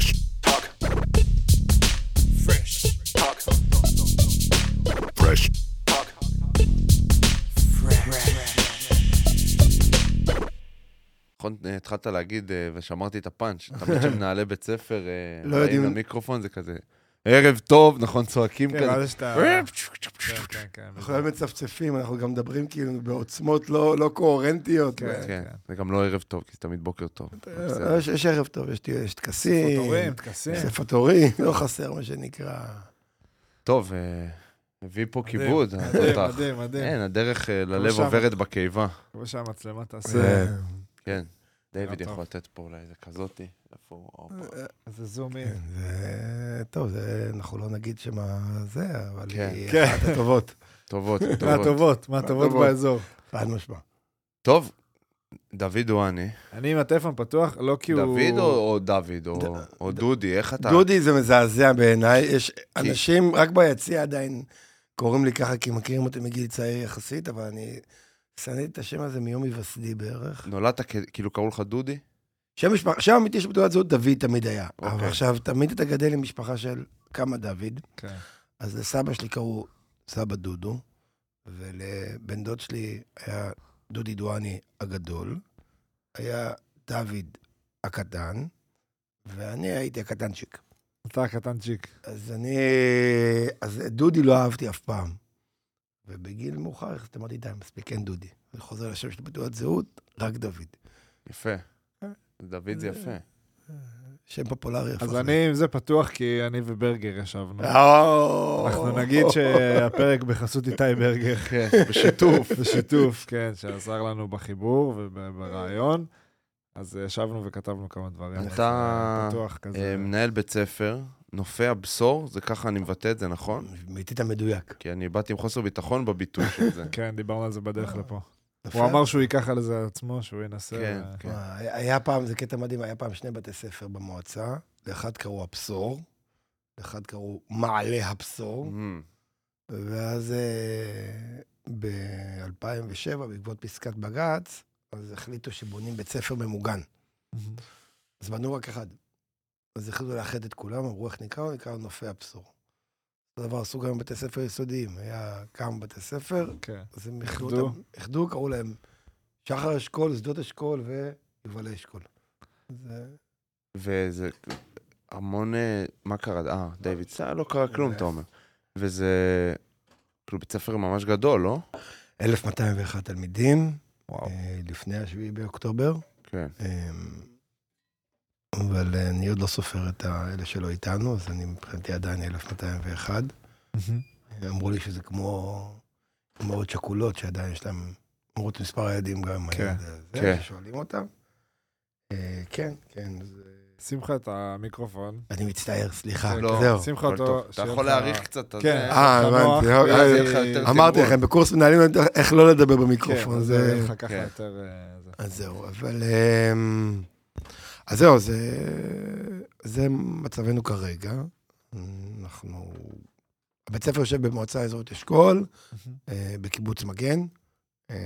Fresh talk. Fresh talk. Fresh talk. נכון, אה, התחלת להגיד, אה, ושמרתי את הפאנץ', תמיד כשמנהלי בית ספר אה, לא יודעים- למיקרופון זה כזה, ערב טוב, נכון, צועקים כן, כזה. ואז יש את ה... כן, כן, כן. אנחנו לא מצפצפים, אנחנו גם מדברים כאילו בעוצמות לא לא קוהרנטיות. כן. כן, זה גם לא ערב טוב, כי זה תמיד בוקר טוב. אה, יש- יש ערב טוב, יש- יש טקסים, פוטורים, טקסים. אספת הורים, לא חסר מה שנקרא. טוב, אה, הביא פה מדהים, כיבוד, מדהים, התותח. מדהים, מדהים. כן, הדרך אה, ללב. עוברת בקיבה. כמו שהמצלמה תעשה. כן. דיוויד טוב. יכול לתת פה אולי איזה כזאתי. איפה הוא? איזה זום אין. כן, זה... טוב, זה... אנחנו לא נגיד שמה זה, אבל כן. היא כן. אחת הטובות, טובות, טובות. מהטובות, מהטובות. באזור. חד משמע. טוב, דוד או אני? אני עם הטלפון פתוח, לא כי הוא... דוד או דוד או דודי? איך אתה? דודי זה מזעזע בעיניי, יש אנשים רק ביציע עדיין קוראים לי ככה, כי מכירים אותי מגיל צעיר יחסית, אבל אני שנאתי את השם הזה מיום היווסדי בערך. נולדת כ- כאילו קראו לך דודי? שם משפחה, שם אמיתי של בתעודת זהות דוד תמיד היה. אבל אוקיי. עכשיו, תמיד אתה גדל עם משפחה של כמה דוד, כן. אז לסבא שלי קראו סבא דודו, ולבן דוד שלי היה דודי דואני הגדול, היה דוד הקטן, ואני הייתי הקטנצ'יק. אתה הקטנצ'יק. אז אני... אז דודי לא אהבתי אף פעם. ובגיל מאוחר יחסית אמרתי, די, מספיק, אין דודי. אני חוזר לשם שלי בתעודת זהות, רק דוד. יפה. דוד זה יפה. שם פופולרי. אז אני עם זה פתוח כי אני וברגר ישבנו. אנחנו נגיד שהפרק בחסות איתי ברגר. כן, בשיתוף. בשיתוף, כן, שעזר לנו בחיבור וברעיון. אז ישבנו וכתבנו כמה דברים. אז, אתה, אה. אה, מנהל בית ספר, נופי הבשור, זה ככה אני מבטא את זה, נכון? ביטית מדויק. כי אני באתי עם חוסר ביטחון בביטוי של זה. כן, דיברנו על זה בדרך לפה. יפה. הוא אמר שהוא ייקח על זה עצמו, שהוא ינסה. כן, כן. מה, היה- פעם, זה קטע מדהים, היה פעם שני בתי ספר במועצה, לאחד קראו הבשור, לאחד קראו מעלה הבשור, ואז ב-2007, בעקבות פסקת בג"ץ, אז החליטו שבונים בית ספר ממוגן. אז בנו רק אחד. אז החליטו לאחד את כולם, אמרו איך נקרא נקרא נופי הבשור. אותו דבר עשו גם בתי ספר יסודיים, היה כמה בתי ספר, כן. אז הם איחדו איחדו. אותם, איחדו, קראו להם שחר אשכול, שדות אשכול ויובלי אשכול. זה... וזה המון... אה, מה קרה? אה, דיוויד, זה לא קרה כלום, אתה אומר. וזה כאילו בית ספר ממש גדול, לא? 1,201 תלמידים, וואו. אה, לפני השביעי באוקטובר, כן. אה, אבל אה, אני עוד לא סופר את האלה שלא איתנו, אז אני מבחינתי עדיין 1,201. אמרו לי שזה כמו אמהות שכולות, שעדיין יש להם, אמרות מספר הילדים גם, כן, הילד הזה, כן. ששואלים אותם. אה, כן, כן. שים לך את המיקרופון. אני מצטער, סליחה, כן, לא, זהו. שים לך אותו. אתה יכול להעריך קצת את כן. זה. אה, הבנתי, אה, יותר אמרתי. לכם, בקורס מנהלים איך לא לדבר כן, במיקרופון, אז זה... יהיה לך ככה כן. יותר... זה. אז זהו, אבל... אז זהו, זה, זה מצבנו כרגע. אנחנו... הבית ספר יושב במועצה אזורית אשכול, אה, בקיבוץ מגן, אה,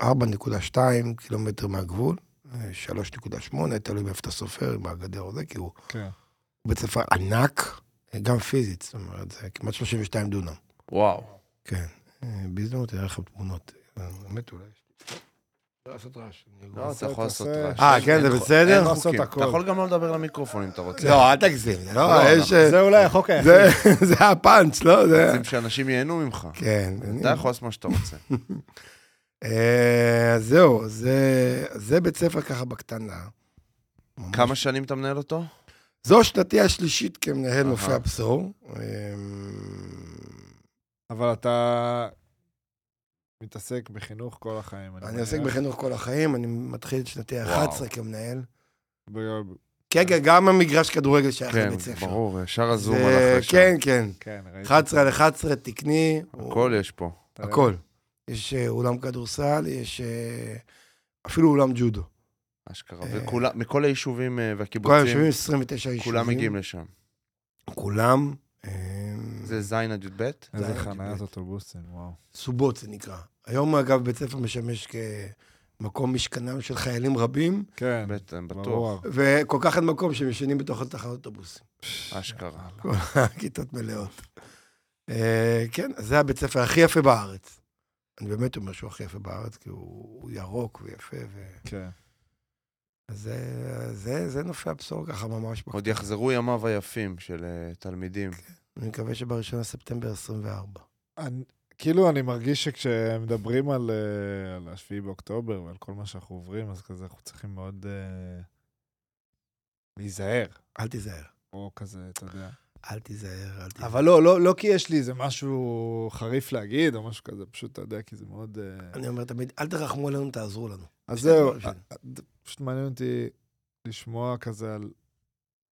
4.2 קילומטר מהגבול, אה, 3.8, תלוי מאיפה אתה סופר, עם הגדר או זה, כי הוא כן. בית ספר ענק, אה, גם פיזית, זאת אומרת, זה כמעט 32 דונם. וואו. כן. אה, בהזדמנות תראה לכם תמונות. אה, באמת אולי. לא לעשות רעש. אני לא, אתה יכול לעשות רעש. אה, כן, זה בסדר? אין לעשות. הכל. אתה יכול גם לא לדבר למיקרופון אם אתה רוצה. לא, אל תגזים. זה לא, לא, יש... זה אולי החוק היחיד. זה זה הפאנץ', לא? זה... רוצים שאנשים ייהנו ממך. כן. אתה יכול לעשות מה שאתה רוצה. אה, אז זהו, זה- זה בית ספר ככה בקטנה. כמה שנים אתה מנהל אותו? זו שנתי השלישית כמנהל. נופי הבשור. אה, אבל אתה מתעסק בחינוך כל החיים. אני עוסק מניח. בחינוך כל החיים, אני מתחיל את שנתי וואו. ה-11 כמנהל. כן, כן, גם המגרש כדורגל שייך כן, לבית ספר. ברור, ישר הזום זה- על אחרי שם. כן, כן. כן, ראיתי. 11 על 11, תקני. הכל יש פה. הכל. יש אה, אולם כדורסל, יש אה, אפילו אולם ג'ודו. אשכרה. אה, וכולם, מכל היישובים אה, כל והקיבוצים, היישובים, 29 יישובים. כולם מגיעים לשם. כולם. זה ז' עד י"ב? איזה חניית. אוטובוסים, וואו. סובות זה נקרא. היום אגב בית ספר משמש מקום משכנם של חיילים רבים, כן, בטח, בטוח. וכל כך אין מקום שהם ישנים בתוך התחנות אוטובוסים. אשכרה. כל הכיתות מלאות. אה, כן, זה הבית ספר הכי יפה בארץ. אני באמת אומר שהוא הכי יפה בארץ, כי הוא ירוק ויפה. כן. זה, זה, זה נופי הבשור ככה ממש. עוד. יחזרו ימיו היפים של אה, תלמידים. אני מקווה שבראשון לספטמבר 24. אני, כאילו, אני מרגיש שכשמדברים על, אה, על השביעי באוקטובר ועל כל מה שאנחנו עוברים, אז כזה אנחנו צריכים מאוד אה, להיזהר. אל תיזהר. או כזה, אתה יודע. אל תיזהר, אל תיזהר. אבל לא, לא, לא כי יש לי איזה משהו חריף להגיד, או משהו כזה, פשוט, אתה יודע, כי זה מאוד... אה, אני אומר תמיד, אל תרחמו עלינו, תעזרו לנו. אז זהו, פשוט מעניין אותי לשמוע כזה על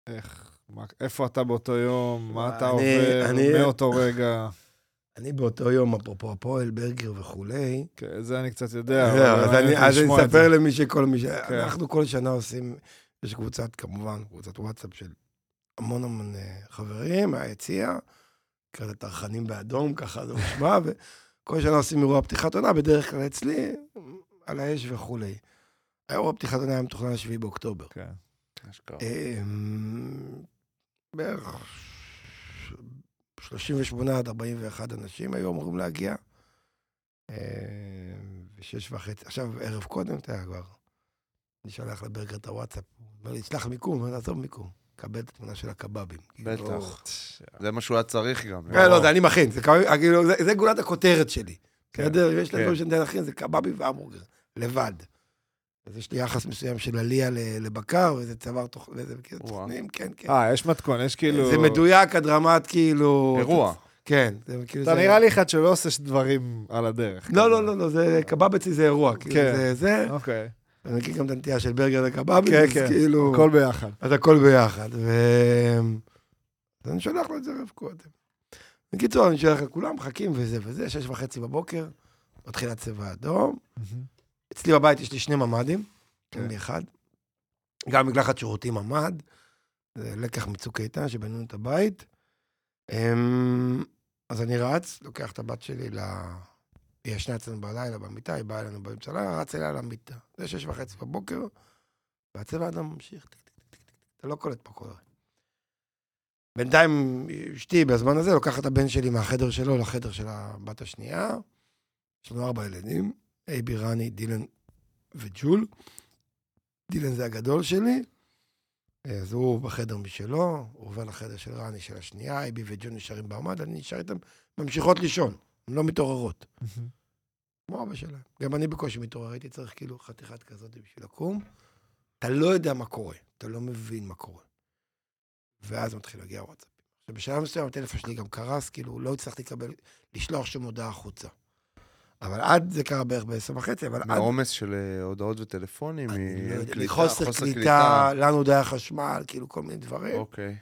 איך, מה, איפה אתה באותו יום, מה אתה אני- עובר אני- מאותו רגע. אני באותו יום, אפרופו הפועל, ברגר וכולי, כן, זה אני קצת יודע, אבל זהו, אז אני אז אני אספר. למי שכל מי ש... כן. אנחנו כל שנה עושים, יש קבוצת, כמובן, קבוצת וואטסאפ של המון המון אה, חברים מהיציע, כאלה טרחנים באדום, ככה זה נשמע, וכל שנה עושים אירוע פתיחת עונה, בדרך כלל אצלי, על האש וכולי. האירוע פתיחת עונה היה מתוכנן ל-7 באוקטובר. כן. בערך 38 עד 41 אנשים היו אמורים להגיע. אמ, ושש וחצי, עכשיו ערב קודם, אתה יודע כבר, אני שולח לברגר את הוואטסאפ, הוא אומר לי, תשלח מיקום, הוא אומר, עזוב מיקום, קבל את התמונה של הקבבים. כאילו, בטח. זה מה שהוא היה צריך גם. כן, לא, זה אני מכין, זה כאילו, גולת הכותרת שלי. כן, בסדר? יש כן. דברים שאני להכין, זה קבבים והמבורגר, לבד. אז יש לי יחס מסוים של עלייה לבקר, וזה צוואר תוך... וזה כאילו. תוכנים, כן, כן. אה, יש מתכון, יש כאילו... זה מדויק עד רמת כאילו... אירוע. כן. זה כאילו... אתה נראה לי אחד שלא עושה דברים על הדרך. לא. לא, לא, לא, זה קבב אצלי זה אירוע. כאילו, כן. זה זה. אוקיי, אני מכיר גם את הנטייה של ברגר לקבבים, כן, כן. כאילו... הכל ביחד. אז הכל ביחד. ו... אז אני שולח לו את זה ערב קודם. בקיצור, אני שולח לכולם, מחכים וזה וזה, שש וחצי בבוקר, מתחיל הצבע האדום. אצלי בבית יש לי שני ממ"דים, כן. אין לי אחד. גם מקלחת שירותים ממ"ד, זה לקח מצוק איתן שבנינו את הבית. אמ, אז אני רץ, לוקח את הבת שלי ל... היא ישנה אצלנו בלילה במיטה, היא באה אלינו באמצע הלילה, רץ אליה למיטה. זה שש וחצי בבוקר, והצבע האדום ממשיך. אתה לא קולט מה קורה. בינתיים אשתי בזמן הזה לוקחת את הבן שלי מהחדר שלו לחדר של הבת השנייה. יש לנו ארבע ילדים, אייבי, רני, דילן וג'ול. דילן זה הגדול שלי, אז הוא בחדר משלו, הוא עובר לחדר של רני של השנייה, אייבי וג'ול נשארים בעמד, אני נשאר איתם, ממשיכות לישון, הן לא מתעוררות. כמו אבא שלהם. גם אני בקושי מתעורר, הייתי צריך כאילו חתיכת כזאת בשביל לקום. אתה לא יודע מה קורה, אתה לא מבין מה קורה. ואז מתחיל להגיע וואטסאפ. עכשיו, בשלב מסוים הטלפון שלי גם קרס, כאילו לא הצלחתי לקבל, לשלוח שום הודעה החוצה. אבל עד, זה קרה בערך בעשר וחצי, אבל עד... מהעומס של אה, הודעות וטלפונים, אני לא מקליטה, מחוסר קליטה, לנו די החשמל, כאילו כל מיני דברים. אוקיי.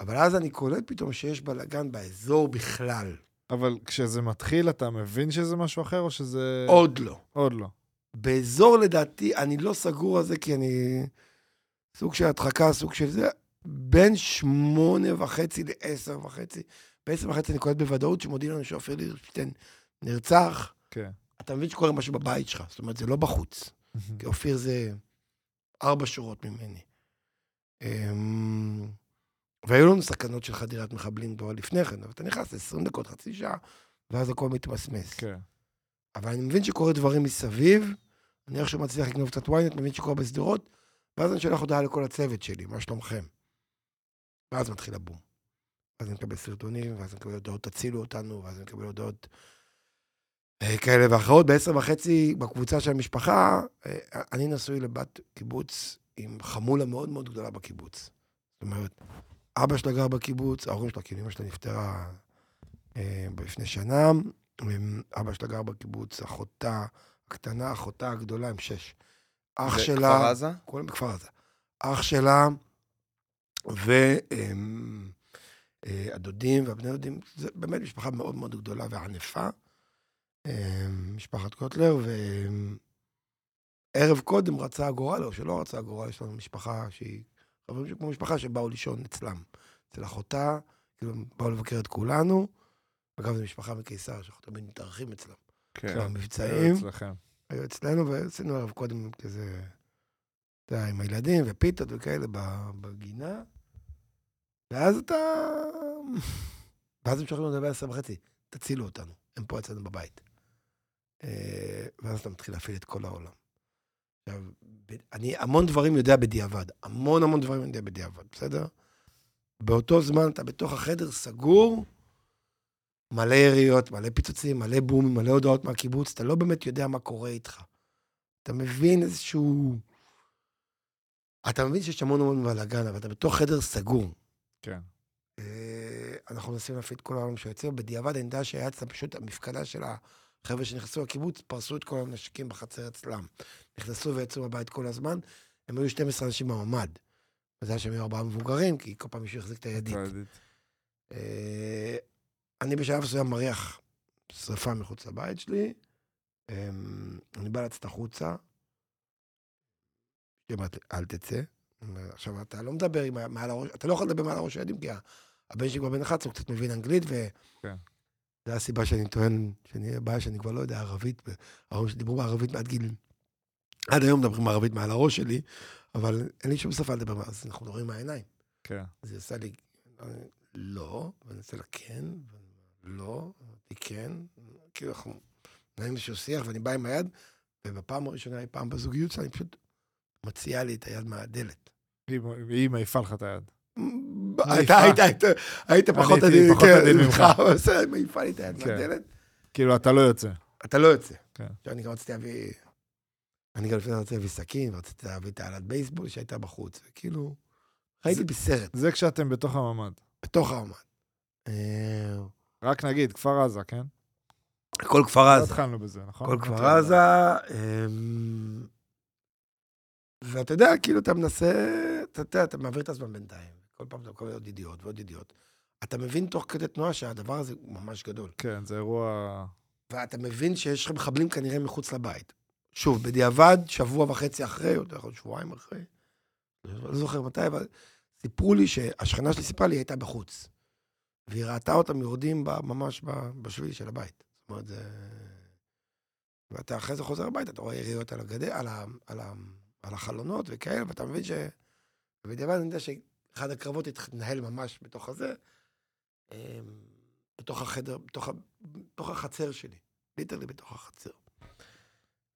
אבל אז אני קולט פתאום שיש בלאגן באזור בכלל. אבל כשזה מתחיל, אתה מבין שזה משהו אחר, או שזה... עוד לא. עוד לא. באזור לדעתי, אני לא סגור על זה, כי אני... סוג של הדחקה, סוג של זה, בין שמונה וחצי לעשר וחצי. בעשר וחצי אני קולט בוודאות שמודיעים לנו שאופיר לירשטיין נרצח. כן. אתה מבין שקורה משהו בבית שלך, זאת אומרת, זה לא בחוץ. כי אופיר זה ארבע שורות ממני. אמ, והיו לנו סכנות של חדירת מחבלים כבר לפני כן, אבל אתה נכנס ל-20 דקות, חצי שעה, ואז הכל מתמסמס. כן. אבל אני מבין שקורה דברים מסביב, אני איכשהו מצליח לגנוב קצת ynet, מבין שקורה בסדרות, ואז אני שולח הודעה לכל הצוות שלי, מה שלומכם? ואז מתחיל הבום. ואז אני מקבל סרטונים, ואז אני מקבל הודעות, תצילו אותנו, ואז אני מקבל הודעות כאלה ואחרות. בעשר וחצי, בקבוצה של המשפחה, אה, אני נשוי לבת קיבוץ עם חמולה מאוד מאוד גדולה בקיבוץ. זאת אומרת, אבא שלה גר בקיבוץ, ההורים שלה, כאילו אמא שלה נפטרה אה, לפני שנה, אמ, אבא שלה גר בקיבוץ, אחותה הקטנה, אחותה הגדולה, עם שש. אח שלה... כפר עזה? כולם בכפר עזה. אח שלה והדודים והבני דודים, זה באמת משפחה מאוד מאוד גדולה וענפה. אמ, משפחת קוטלר, וערב קודם רצה הגורל, או שלא רצה הגורל, יש לנו משפחה שהיא, חברים שכמו משפחה שבאו לישון אצלם. אצל אחותה, כאילו, באו לבקר את כולנו. אגב, זו משפחה מקיסר, שאנחנו תמיד מתארחים אצלם. כן. במבצעים. אצלכם. היו אצלנו, ועשינו ערב קודם כזה, אתה יודע, עם הילדים ופיתות וכאלה בגינה. ואז אתה... ואז הם שולחים לדבר עשר וחצי, תצילו אותנו, הם פה אצלנו בבית. אה, ואז אתה מתחיל להפעיל את כל העולם. עכשיו, אני המון דברים יודע בדיעבד, המון המון דברים אני יודע בדיעבד, בסדר? באותו זמן אתה בתוך החדר סגור, מלא יריות, מלא פיצוצים, מלא בומים, מלא הודעות מהקיבוץ, אתה לא באמת יודע מה קורה איתך. אתה מבין איזשהו... אתה מבין שיש המון המון בלאגן, אבל אתה בתוך חדר סגור. כן. אה, אנחנו מנסים להפעיל את כל העולם שיוצא, בדיעבד אני יודע שהיה אצלם פשוט המפקדה של החבר'ה שנכנסו לקיבוץ, פרסו את כל הנשקים בחצר אצלם. נכנסו ויצאו מהבית כל הזמן, הם היו 12 אנשים בממ"ד. מזל שהם היו ארבעה מבוגרים, כי כל פעם מישהו החזיק את הידית. ידית. אה, אני בשלב מסוים מריח שרפה מחוץ לבית שלי, אה, אני בא לצאת החוצה, היא אומרת לי, אל תצא. עכשיו, אתה לא מדבר עם, מעל הראש, אתה לא יכול לדבר מעל הראש הילדים, כי הבן שלי כבר בן 11, הוא קצת מבין אנגלית, ו... כן. זו הסיבה שאני טוען, שאני, הבעיה שאני כבר לא יודע ערבית, ההורים שלי דיברו בערבית מעד גיל... עד היום מדברים ערבית מעל הראש שלי, אבל אין לי שום שפה לדבר, אז אנחנו מדברים מהעיניים. כן. אז היא עושה לי, לא, ואני עושה לה כן, לא, אמרתי כן, כאילו אנחנו מנהלים איזשהו שיח, ואני בא עם היד, ובפעם הראשונה אי פעם בזוגיות שלה, היא פשוט מציעה לי את היד מהדלת. היא- היא מעיפה לך את היד. אתה היית, היית, היית פחות הייתי עדין, ממך. מעיפה לי את היד כן. מהדלת, כאילו, אתה לא יוצא. אתה לא יוצא. כן. אני גם רציתי להביא, אני גם לפני רציתי להביא סכין, ורציתי להביא את העלת בייסבול שהייתה בחוץ, וכאילו, הייתי בסרט, זה כשאתם בתוך הממ"ד. בתוך העמד. אה, רק נגיד, כפר עזה, כן? כל כפר לא עזה. התחלנו בזה, נכון? כל כפר עזה, אמ, ואתה יודע, כאילו, אתה מנסה, אתה יודע, אתה מעביר את הזמן בינתיים. כל פעם אתה מקבל עוד ידיעות ועוד ידיעות. אתה מבין תוך כדי תנועה שהדבר הזה הוא ממש גדול. כן, זה אירוע... ואתה מבין שיש לך מחבלים כנראה מחוץ לבית. שוב, בדיעבד, שבוע וחצי אחרי, או יכול שבועיים אחרי, לא זוכר מתי, אבל סיפרו לי שהשכנה שלי סיפרה לי, היא הייתה בחוץ. והיא ראתה אותם יורדים ממש בשביל של הבית. זאת אומרת, זה... ואתה אחרי זה חוזר הביתה, אתה רואה יריות על הגדר, על, ה... על, ה... על החלונות וכאלה, ואתה מבין ש... ובדיעבד אני יודע שאחד הקרבות התנהל ממש בתוך הזה, אמ, בתוך החדר, בתוך. בתוך החצר שלי. ליטרלי בתוך החצר.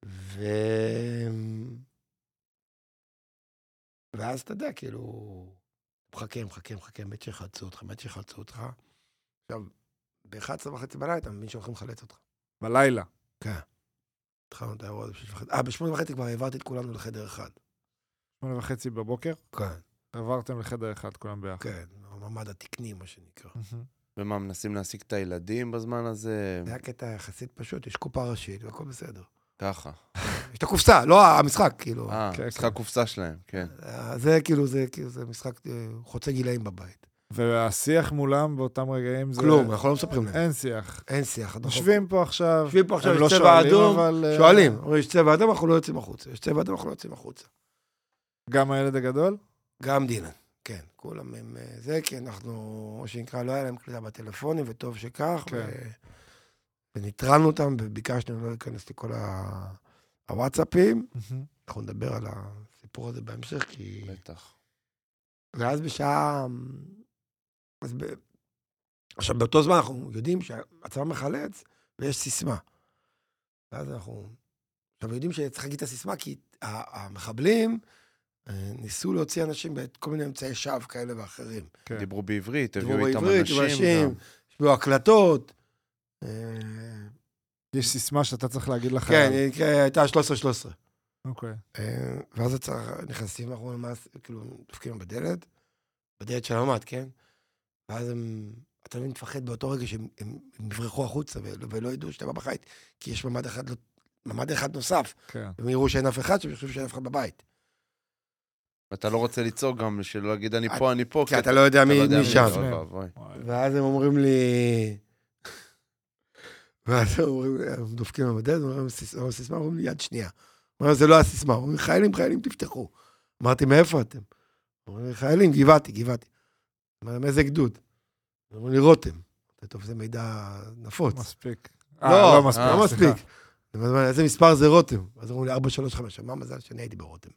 ו... ואז אתה יודע, כאילו, מחכה, מחכה, מחכה, מת שיחלצו אותך, מת שיחלצו אותך. עכשיו, ב-11 וחצי בלילה אתה מבין שהולכים לחלץ אותך. בלילה. כן. התחלנו את האירוע הזה בשש וחצי. אה, בשמונה וחצי כבר העברתי את כולנו לחדר אחד. שמונה וחצי בבוקר, כן. עברתם לחדר אחד כולם ביחד. כן, הממ"ד התקני, מה שנקרא. ומה, מנסים להשיג את הילדים בזמן הזה? זה היה קטע יחסית פשוט, יש קופה ראשית והכל בסדר. ככה. יש את הקופסה, לא המשחק, כאילו. אה, כן, משחק כן. קופסה שלהם, כן. זה כאילו, זה כאילו, זה משחק אה, חוצה גילאים בבית. והשיח מולם באותם רגעים זה... כלום, אנחנו לא מספרים להם. אין שיח. אין שיח. יושבים פה עכשיו, יושבים פה עכשיו, הם יש לא צבע שואלים, אדום, אבל... אה, שואלים. אומרים, יש צבע אדום, אנחנו לא יוצאים החוצה. יש צבע אדום, אנחנו לא יוצאים החוצה. גם הילד הגדול? גם דילן, כן. כולם הם אה, זה, כי אנחנו, מה שנקרא, לא היה להם קליטה בטלפונים, וטוב שכך. כן. ו- וניטרלנו אותם, וביקשנו לא להיכנס לכל ה- הוואטסאפים. אנחנו נדבר על הסיפור הזה בהמשך, כי... בטח. ואז בשעה... אז ב... עכשיו, באותו זמן אנחנו יודעים שהצבא מחלץ ויש סיסמה. ואז אנחנו... עכשיו, יודעים שצריך להגיד את הסיסמה, כי המחבלים ניסו להוציא אנשים בכל מיני אמצעי שווא כאלה ואחרים. כן. דיברו בעברית, דיברו הביאו איתם בעברית, אנשים אנשים. גם. השמיעו הקלטות. אה, יש סיסמה שאתה צריך להגיד לך. כן, היא הייתה 13-13. אוקיי. אה, ואז אתה צריך, נכנסים, אנחנו ממש, כאילו, דופקים בדלת, בדלת של הממ"ד, כן? ואז הם, אתה מבין, מפחד באותו רגע שהם הם, הם יברחו החוצה ולא, ידעו שאתה בא בבית, כי יש ממ"ד אחד, לא- ממ"ד אחד נוסף, כן. והם יראו שאין אף אחד, שהם יחשבו שאין אף אחד בבית. ואתה לא רוצה לצעוק גם, שלא להגיד אני פה, אני פה. כי אתה לא יודע מי, לא מי שם. וואי. ואז הם אומרים לי... ואז הם אומרים לי, הם דופקים בדלת, אומרים "סיס- אומרים סיסמה, אומרים לי יד שנייה. אומרים זה לא הסיסמה, אומרים חיילים, חיילים, תפתחו. אמרתי, מאיפה אתם? אומרים לי, חיילים, גבעתי, גבעתי. אמרתי, מאיזה גדוד? אומרים לי, רותם. טוב, זה מידע נפוץ. מספיק. לא, אה, לא מספיק. לא סליחה. מספיק. איזה מספר זה רותם? אז אמרו לי, 435. מה המזל שאני הייתי ברותם?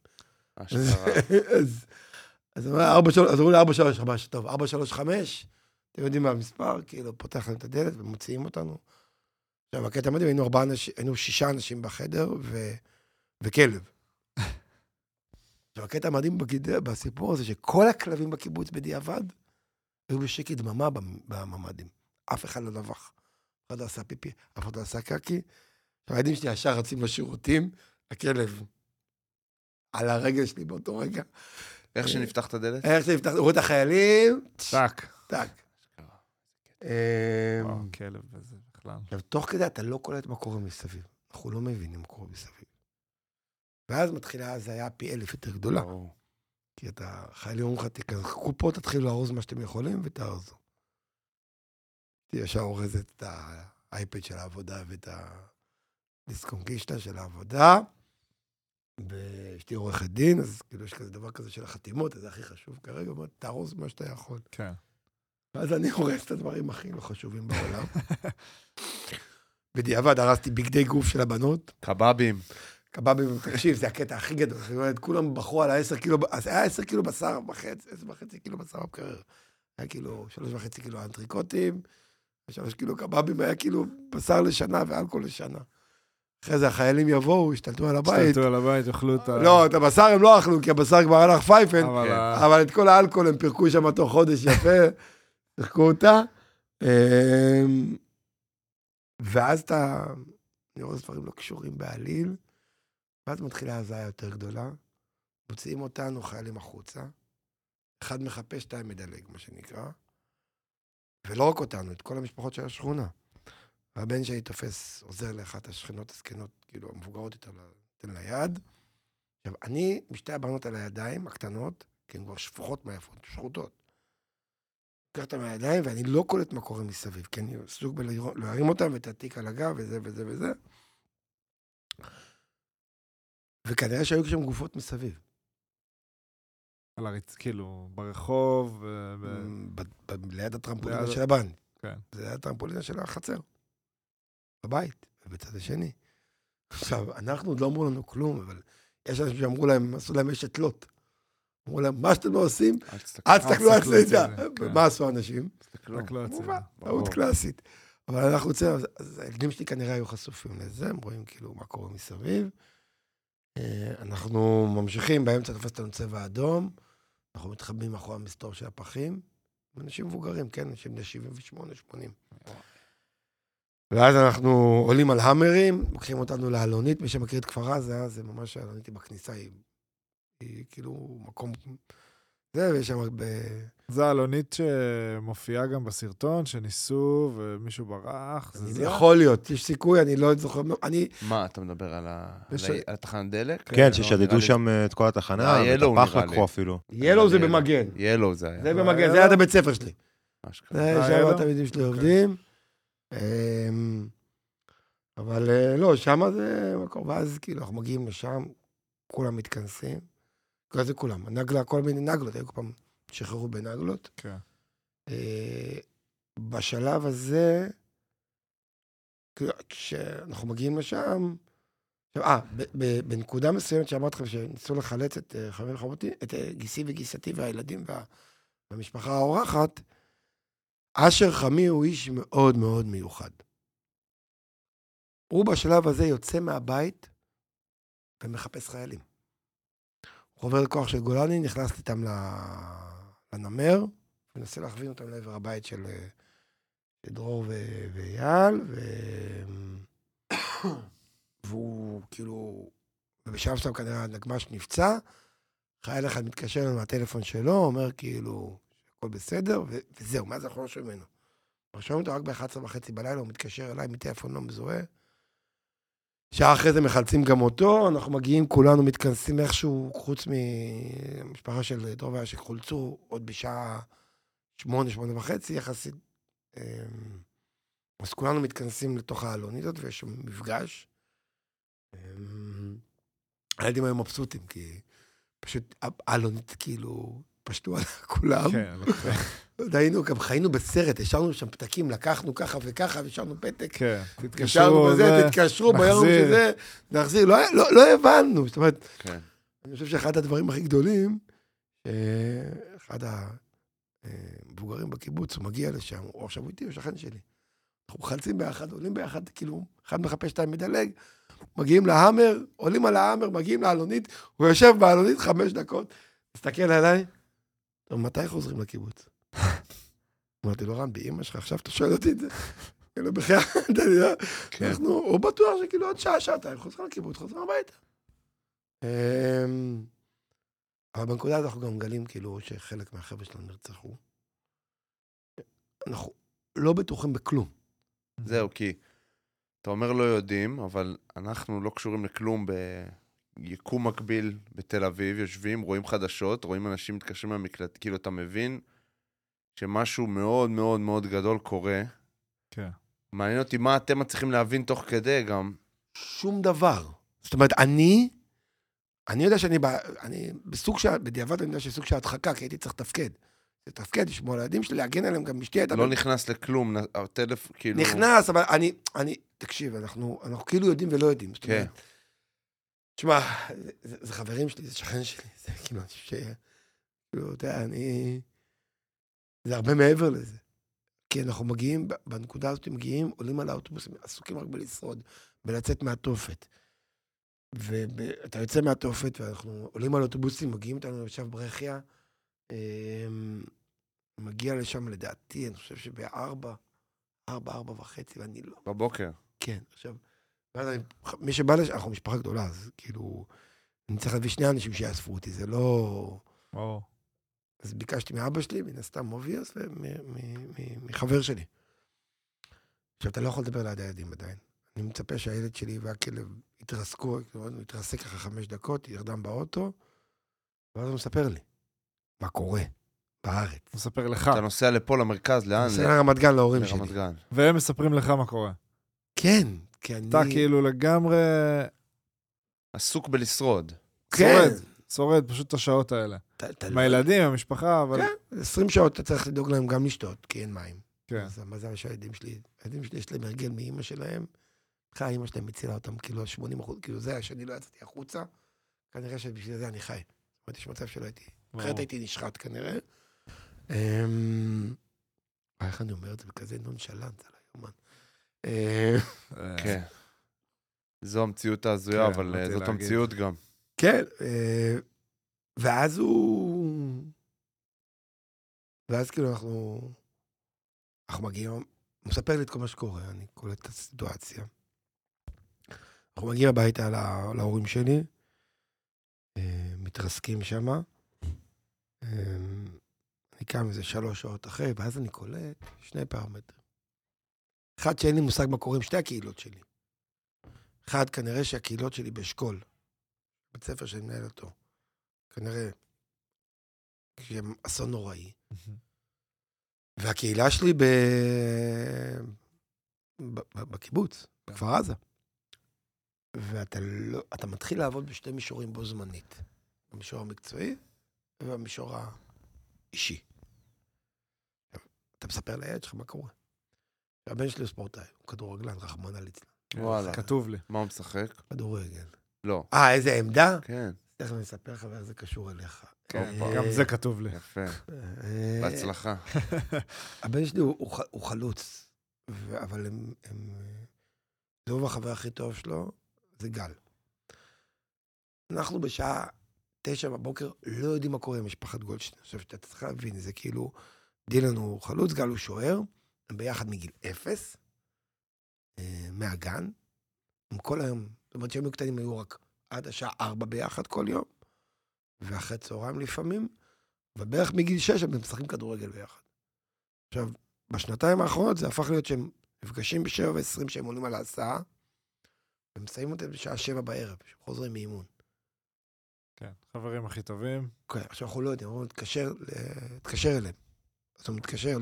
אז אמרו לי, 435, אז אמרו לי, 435, טוב, 435, אתם יודעים מה המספר? כאילו, פותח להם את הדלת ומוציאים אותנו. עכשיו, הקטע מדהים, היינו ארבעה אנשים, היינו שישה אנשים בחדר. וכלב. עכשיו, הקטע המדהים בסיפור הזה, שכל הכלבים בקיבוץ בדיעבד, היו בשקט דממה במ- בממ"דים. אף אחד לא נבח. אף אחד לא עשה פיפי, אף אחד לא עשה קקי. הילדים שלי ישר רצים לשירותים, הכלב על הרגל שלי באותו רגע. איך שנפתח את הדלת? איך שנפתח, ראו את החיילים, טאק. טאק. אמ, וואו, כלב וזה בכלל. עכשיו, תוך כדי אתה לא קולט מה קורה מסביב. אנחנו לא מבינים מה קורה מסביב. ואז מתחילה, אז היה פי אלף יותר גדולה. כי אתה, חיילים אומרים לך, תיכנסו פה, תתחילו לארוז מה שאתם יכולים ותארזו. היא ישר אורזת את האייפד של העבודה ואת הדיסקונקישטה של העבודה. ואשתי עורכת דין, אז כאילו יש כזה דבר כזה של החתימות, זה הכי חשוב כרגע, אומרת, תארוז מה שאתה יכול. כן. ואז אני הורס את הדברים הכי לא חשובים בעולם. בדיעבד הרסתי בגדי גוף של הבנות. קבבים. קבבים, תקשיב, זה הקטע הכי גדול. כולם בחרו על ה-10 קילו, אז היה 10 קילו בשר וחצי, 10 וחצי קילו בשר במקרר. היה כאילו 3 וחצי קילו אנטריקוטים, ו-3 קילו קבבים, היה כאילו בשר לשנה ואלכוהול לשנה. אחרי זה החיילים יבואו, ישתלטו על הבית. השתלטו על הבית, יאכלו את ה... לא, את הבשר הם לא אכלו, כי הבשר כבר הלך פייפן, אבל את כל האלכוהול הם פירקו שם תוך חודש יפה, שיחקו אותה. אמ, ואז אתה, אני רואה דברים לא קשורים בעליל, ואז מתחילה הזיה יותר גדולה. מוציאים אותנו, חיילים החוצה. אחד מחפש, שתיים מדלג, מה שנקרא. ולא רק אותנו, את כל המשפחות של השכונה. והבן שלי תופס, עוזר לאחת השכנות הזקנות, כאילו, המבוגרות יותר, נותן לה יד. עכשיו, אני, עם שתי הבנות על הידיים הקטנות, כי הן כבר שפוכות מעייפות, שחוטות. לוקח אותן מהידיים, ואני לא קולט מה קורה מסביב, כי אני עסוק בלהרים אותן ואת התיק על הגב וזה וזה וזה. וכנראה שהיו שם גופות מסביב. על הרצ... כאילו, ברחוב, ו- ב- ב- ליד הטרמפולינה ליד- של הבן. כן. זה היה הטרמפולינה של החצר. בבית, ובצד השני. עכשיו, אנחנו עוד לא אמרו לנו כלום, אבל יש אנשים שאמרו להם, עשו להם אשת לוט. אמרו להם, מה שאתם לא עושים, אל תסתכל. אל תסתכלו תסתכלו הצידה. כן. מה עשו האנשים? תסתכלו. לא. טעות. קלאסית. אבל אנחנו רוצים, אז- אז הילדים שלי כנראה היו חשופים לזה, הם רואים כאילו מה קורה מסביב. אה, אנחנו ממשיכים, באמצע תופס אותנו צבע אדום, אנחנו מתחבאים מאחורי המסתור של הפחים. אנשים מבוגרים, כן, אנשים בני 78, 80. ואז אנחנו עולים על המרים, לוקחים אותנו לאלונית, מי שמכיר את כפר עזה, זה ממש, האלונית היא בכניסה, היא, היא כאילו מקום... זה, ויש שם הרבה... זה האלונית שמופיעה גם בסרטון, שניסו ומישהו ברח. זה זה? יכול להיות, יש סיכוי, אני לא זוכר, אני, מה, אתה מדבר על ה- יש- על ה- על התחנת דלק? כן, לא, ששדדו שם אה, את כל התחנה, אה, ואת הפח לקחו. אפילו. ילו זה. במגן. ילו זה היה. זה במגן? זה ליד הבית ספר שלי. זה אה, שם? התלמידים שלי עובדים. אמ, אבל אה, לא, שם זה מקום, ואז כאילו אנחנו מגיעים לשם, כולם מתכנסים. לא זה כולם, הנגלה, כל מיני נגלות, היו כל פעם שחררו בנגלות. כן. אה, בשלב הזה, כאילו, כשאנחנו מגיעים לשם, אה, ב- ב- בנקודה מסוימת שאמרתי לכם שניסו לחלץ את אה, חבר חמותי, את גיסי וגיסתי והילדים וה- והמשפחה האורחת, אשר חמי הוא איש מאוד מאוד מיוחד. הוא בשלב הזה יוצא מהבית ומחפש חיילים. הוא עובר לכוח של גולני, נכנס איתם לנמר, מנסה להכווין אותם לעבר הבית של דרור ואייל, ו... והוא כאילו, ובשלב מסוים כנראה הנגמ"ש נפצע, חייל אחד מתקשר אלינו מהטלפון שלו, אומר כאילו, הכל בסדר, ו- וזהו, מאז אנחנו לא שומעים ממנו. אנחנו שומעים אותו רק ב-11 וחצי בלילה, הוא מתקשר אליי מטלפון לא מזוהה. שעה אחרי זה מחלצים גם אותו, אנחנו מגיעים, כולנו מתכנסים איכשהו, חוץ מהמשפחה של ואייל שחולצו עוד בשעה שמונה, שמונה וחצי, יחסית. אמ, אז כולנו מתכנסים לתוך העלונית הזאת, ויש שם מפגש. אמ, הילדים היו מבסוטים, כי פשוט העלונית כאילו פשטו על כולם. כן, היינו, גם חיינו בסרט, השארנו שם פתקים, לקחנו ככה וככה, והשארנו פתק. כן, התקשרנו תתקשרו, בזה, זה, תתקשרו ביום. שזה, נחזיר. לא, לא, לא הבנו, זאת אומרת, כן. אני חושב שאחד הדברים הכי גדולים, שאחד המבוגרים בקיבוץ, הוא מגיע לשם, הוא עכשיו איתי, הוא שכן שלי. אנחנו מחלצים ביחד, עולים ביחד, כאילו, אחד מחפש שתיים מדלג, מגיעים להאמר, עולים על ההאמר, מגיעים לעלונית, הוא יושב בעלונית חמש דקות, מסתכל עליי, מתי חוזרים לקיבוץ? אמרתי לו, רן, באמא שלך, עכשיו אתה שואל אותי את זה? כאילו, בחייאת, אני לא... כן. אנחנו, הוא בטוח שכאילו עוד שעה, שעתיים, חוזרים לקיבוץ, חוזרים הביתה. אמ, אבל בנקודה הזאת אנחנו גם מגלים כאילו שחלק מהחבר'ה שלנו נרצחו. אנחנו לא בטוחים בכלום. זהו, כי אתה אומר לא יודעים, אבל אנחנו לא קשורים לכלום ביקום מקביל בתל אביב, יושבים, רואים חדשות, רואים אנשים מתקשרים למקלט, כאילו אתה מבין שמשהו מאוד מאוד מאוד גדול קורה. כן. מעניין אותי מה אתם מצליחים להבין תוך כדי גם. שום דבר. זאת אומרת, אני, אני יודע שאני אני בסוג של, בדיעבד אני יודע שזה סוג של הדחקה, כי הייתי צריך לתפקד. לתפקד, לשמור על הילדים שלי, להגן עליהם, גם אשתי הייתה... לא נכנס לכלום, נ- הטלפ... כאילו... נכנס, אבל אני, אני, תקשיב, אנחנו, אנחנו כאילו יודעים ולא יודעים. זאת כן. אומרת, תשמע, זה, זה, חברים שלי, זה שכן שלי, זה כאילו, ש... כאילו, אתה יודע, אני... זה הרבה מעבר לזה. כי אנחנו מגיעים, בנקודה הזאת מגיעים, עולים על האוטובוסים, עסוקים רק בלשרוד, בלצאת מהתופת. ואתה יוצא מהתופת, ואנחנו עולים על אוטובוסים, מגיעים איתנו עכשיו ברכיה, אמ, מגיע לשם לדעתי, אני חושב שבארבע, ארבע, ארבע וחצי, ואני לא... בבוקר. כן, עכשיו, ואז אני, מי שבא לשם, אנחנו משפחה גדולה, אז כאילו, אני צריך להביא שני אנשים שיאספו אותי, זה לא... ברור. אז ביקשתי מאבא שלי, מן הסתם מוביוס, ומחבר שלי. עכשיו, אתה לא יכול לדבר ליד הילדים עדיין. אני מצפה שהילד שלי והכלב יתרסקו, כאילו, הוא יתרסק ככה חמש דקות, ירדם באוטו, ואז הוא מספר לי מה קורה בארץ. הוא מספר לך, אתה נוסע לפה, למרכז, לאן? נוסע לרמת גן להורים שלי. לרמת גן. והם מספרים לך מה קורה. כן, כי אני... אתה כאילו לגמרי עסוק בלשרוד. כן. שורד, שורד פשוט את השעות האלה. אתה- אתה עם לא- הילדים, המשפחה, אבל... כן, 20 שעות אתה צריך לדאוג להם גם לשתות, כי אין מים. כן. אז המזל שהילדים שלי, הילדים שלי יש להם הרגל מאימא שלהם. בכלל אימא שלהם הצילה אותם כאילו 80 אחוז, כאילו זה, שאני לא יצאתי החוצה, כנראה שבשביל זה אני חי. זאת אומרת, יש מצב שלא הייתי, אחרת. הייתי נשחט כנראה. אמ, איך אני אומר את זה בכזה נונשלנט, זה לא יאומן. כן. זו המציאות ההזויה, כן, אבל אה, זאת להגיד. המציאות גם. כן, אה, ואז הוא... ואז כאילו אנחנו... אנחנו מגיעים, הוא מספר לי את כל מה שקורה, אני קולט את הסיטואציה. אנחנו מגיעים הביתה לה- להורים שלי, אה, מתרסקים שם. אני קם איזה שלוש שעות אחרי, ואז אני קולט שני פרמטרים. אחד, שאין לי מושג מה קורה עם שתי הקהילות שלי. אחד, כנראה שהקהילות שלי באשכול. בית ספר שאני מנהל אותו. כנראה אסון נוראי. והקהילה שלי ב... ב... ב... בקיבוץ, בכפר עזה. ואתה לא... אתה מתחיל לעבוד בשתי מישורים בו זמנית. במישור המקצועי ובמישור האישי. אתה מספר לילד שלך מה קורה. הבן שלי הוא ספורטאי, הוא כדורגלן, רחמנא ליצלן. וואלה. כתוב לי. מה הוא משחק? כדורגל. לא. אה, איזה עמדה? כן, תכף אני אספר לך ואיך זה קשור אליך. כן, אה, גם זה כתוב לי. יפה. אה, בהצלחה. הבן שלי הוא, חלוץ, אבל הם... זהו החבר הכי טוב שלו, זה גל. אנחנו בשעה תשע בבוקר לא יודעים מה קורה עם משפחת גולדשטיין. עכשיו, אתה צריך להבין, זה כאילו, דילן הוא חלוץ, גל הוא שוער, הם ביחד מגיל אפס, אה, מהגן, הם כל היום, זאת אומרת שהם היו קטנים, היו רק עד השעה ארבע ביחד כל יום, ואחרי צהריים לפעמים, ובערך מגיל שש הם משחקים כדורגל ביחד. עכשיו, בשנתיים האחרונות זה הפך להיות שהם נפגשים בשבע ועשרים שהם עולים על ההסעה, ומסיימים אותם בשעה שבע בערב, שהם חוזרים מאימון. כן, חברים הכי טובים. כן, עכשיו אנחנו לא יודעים, הוא מתקשר, ל- אליהם. אז הוא מתקשר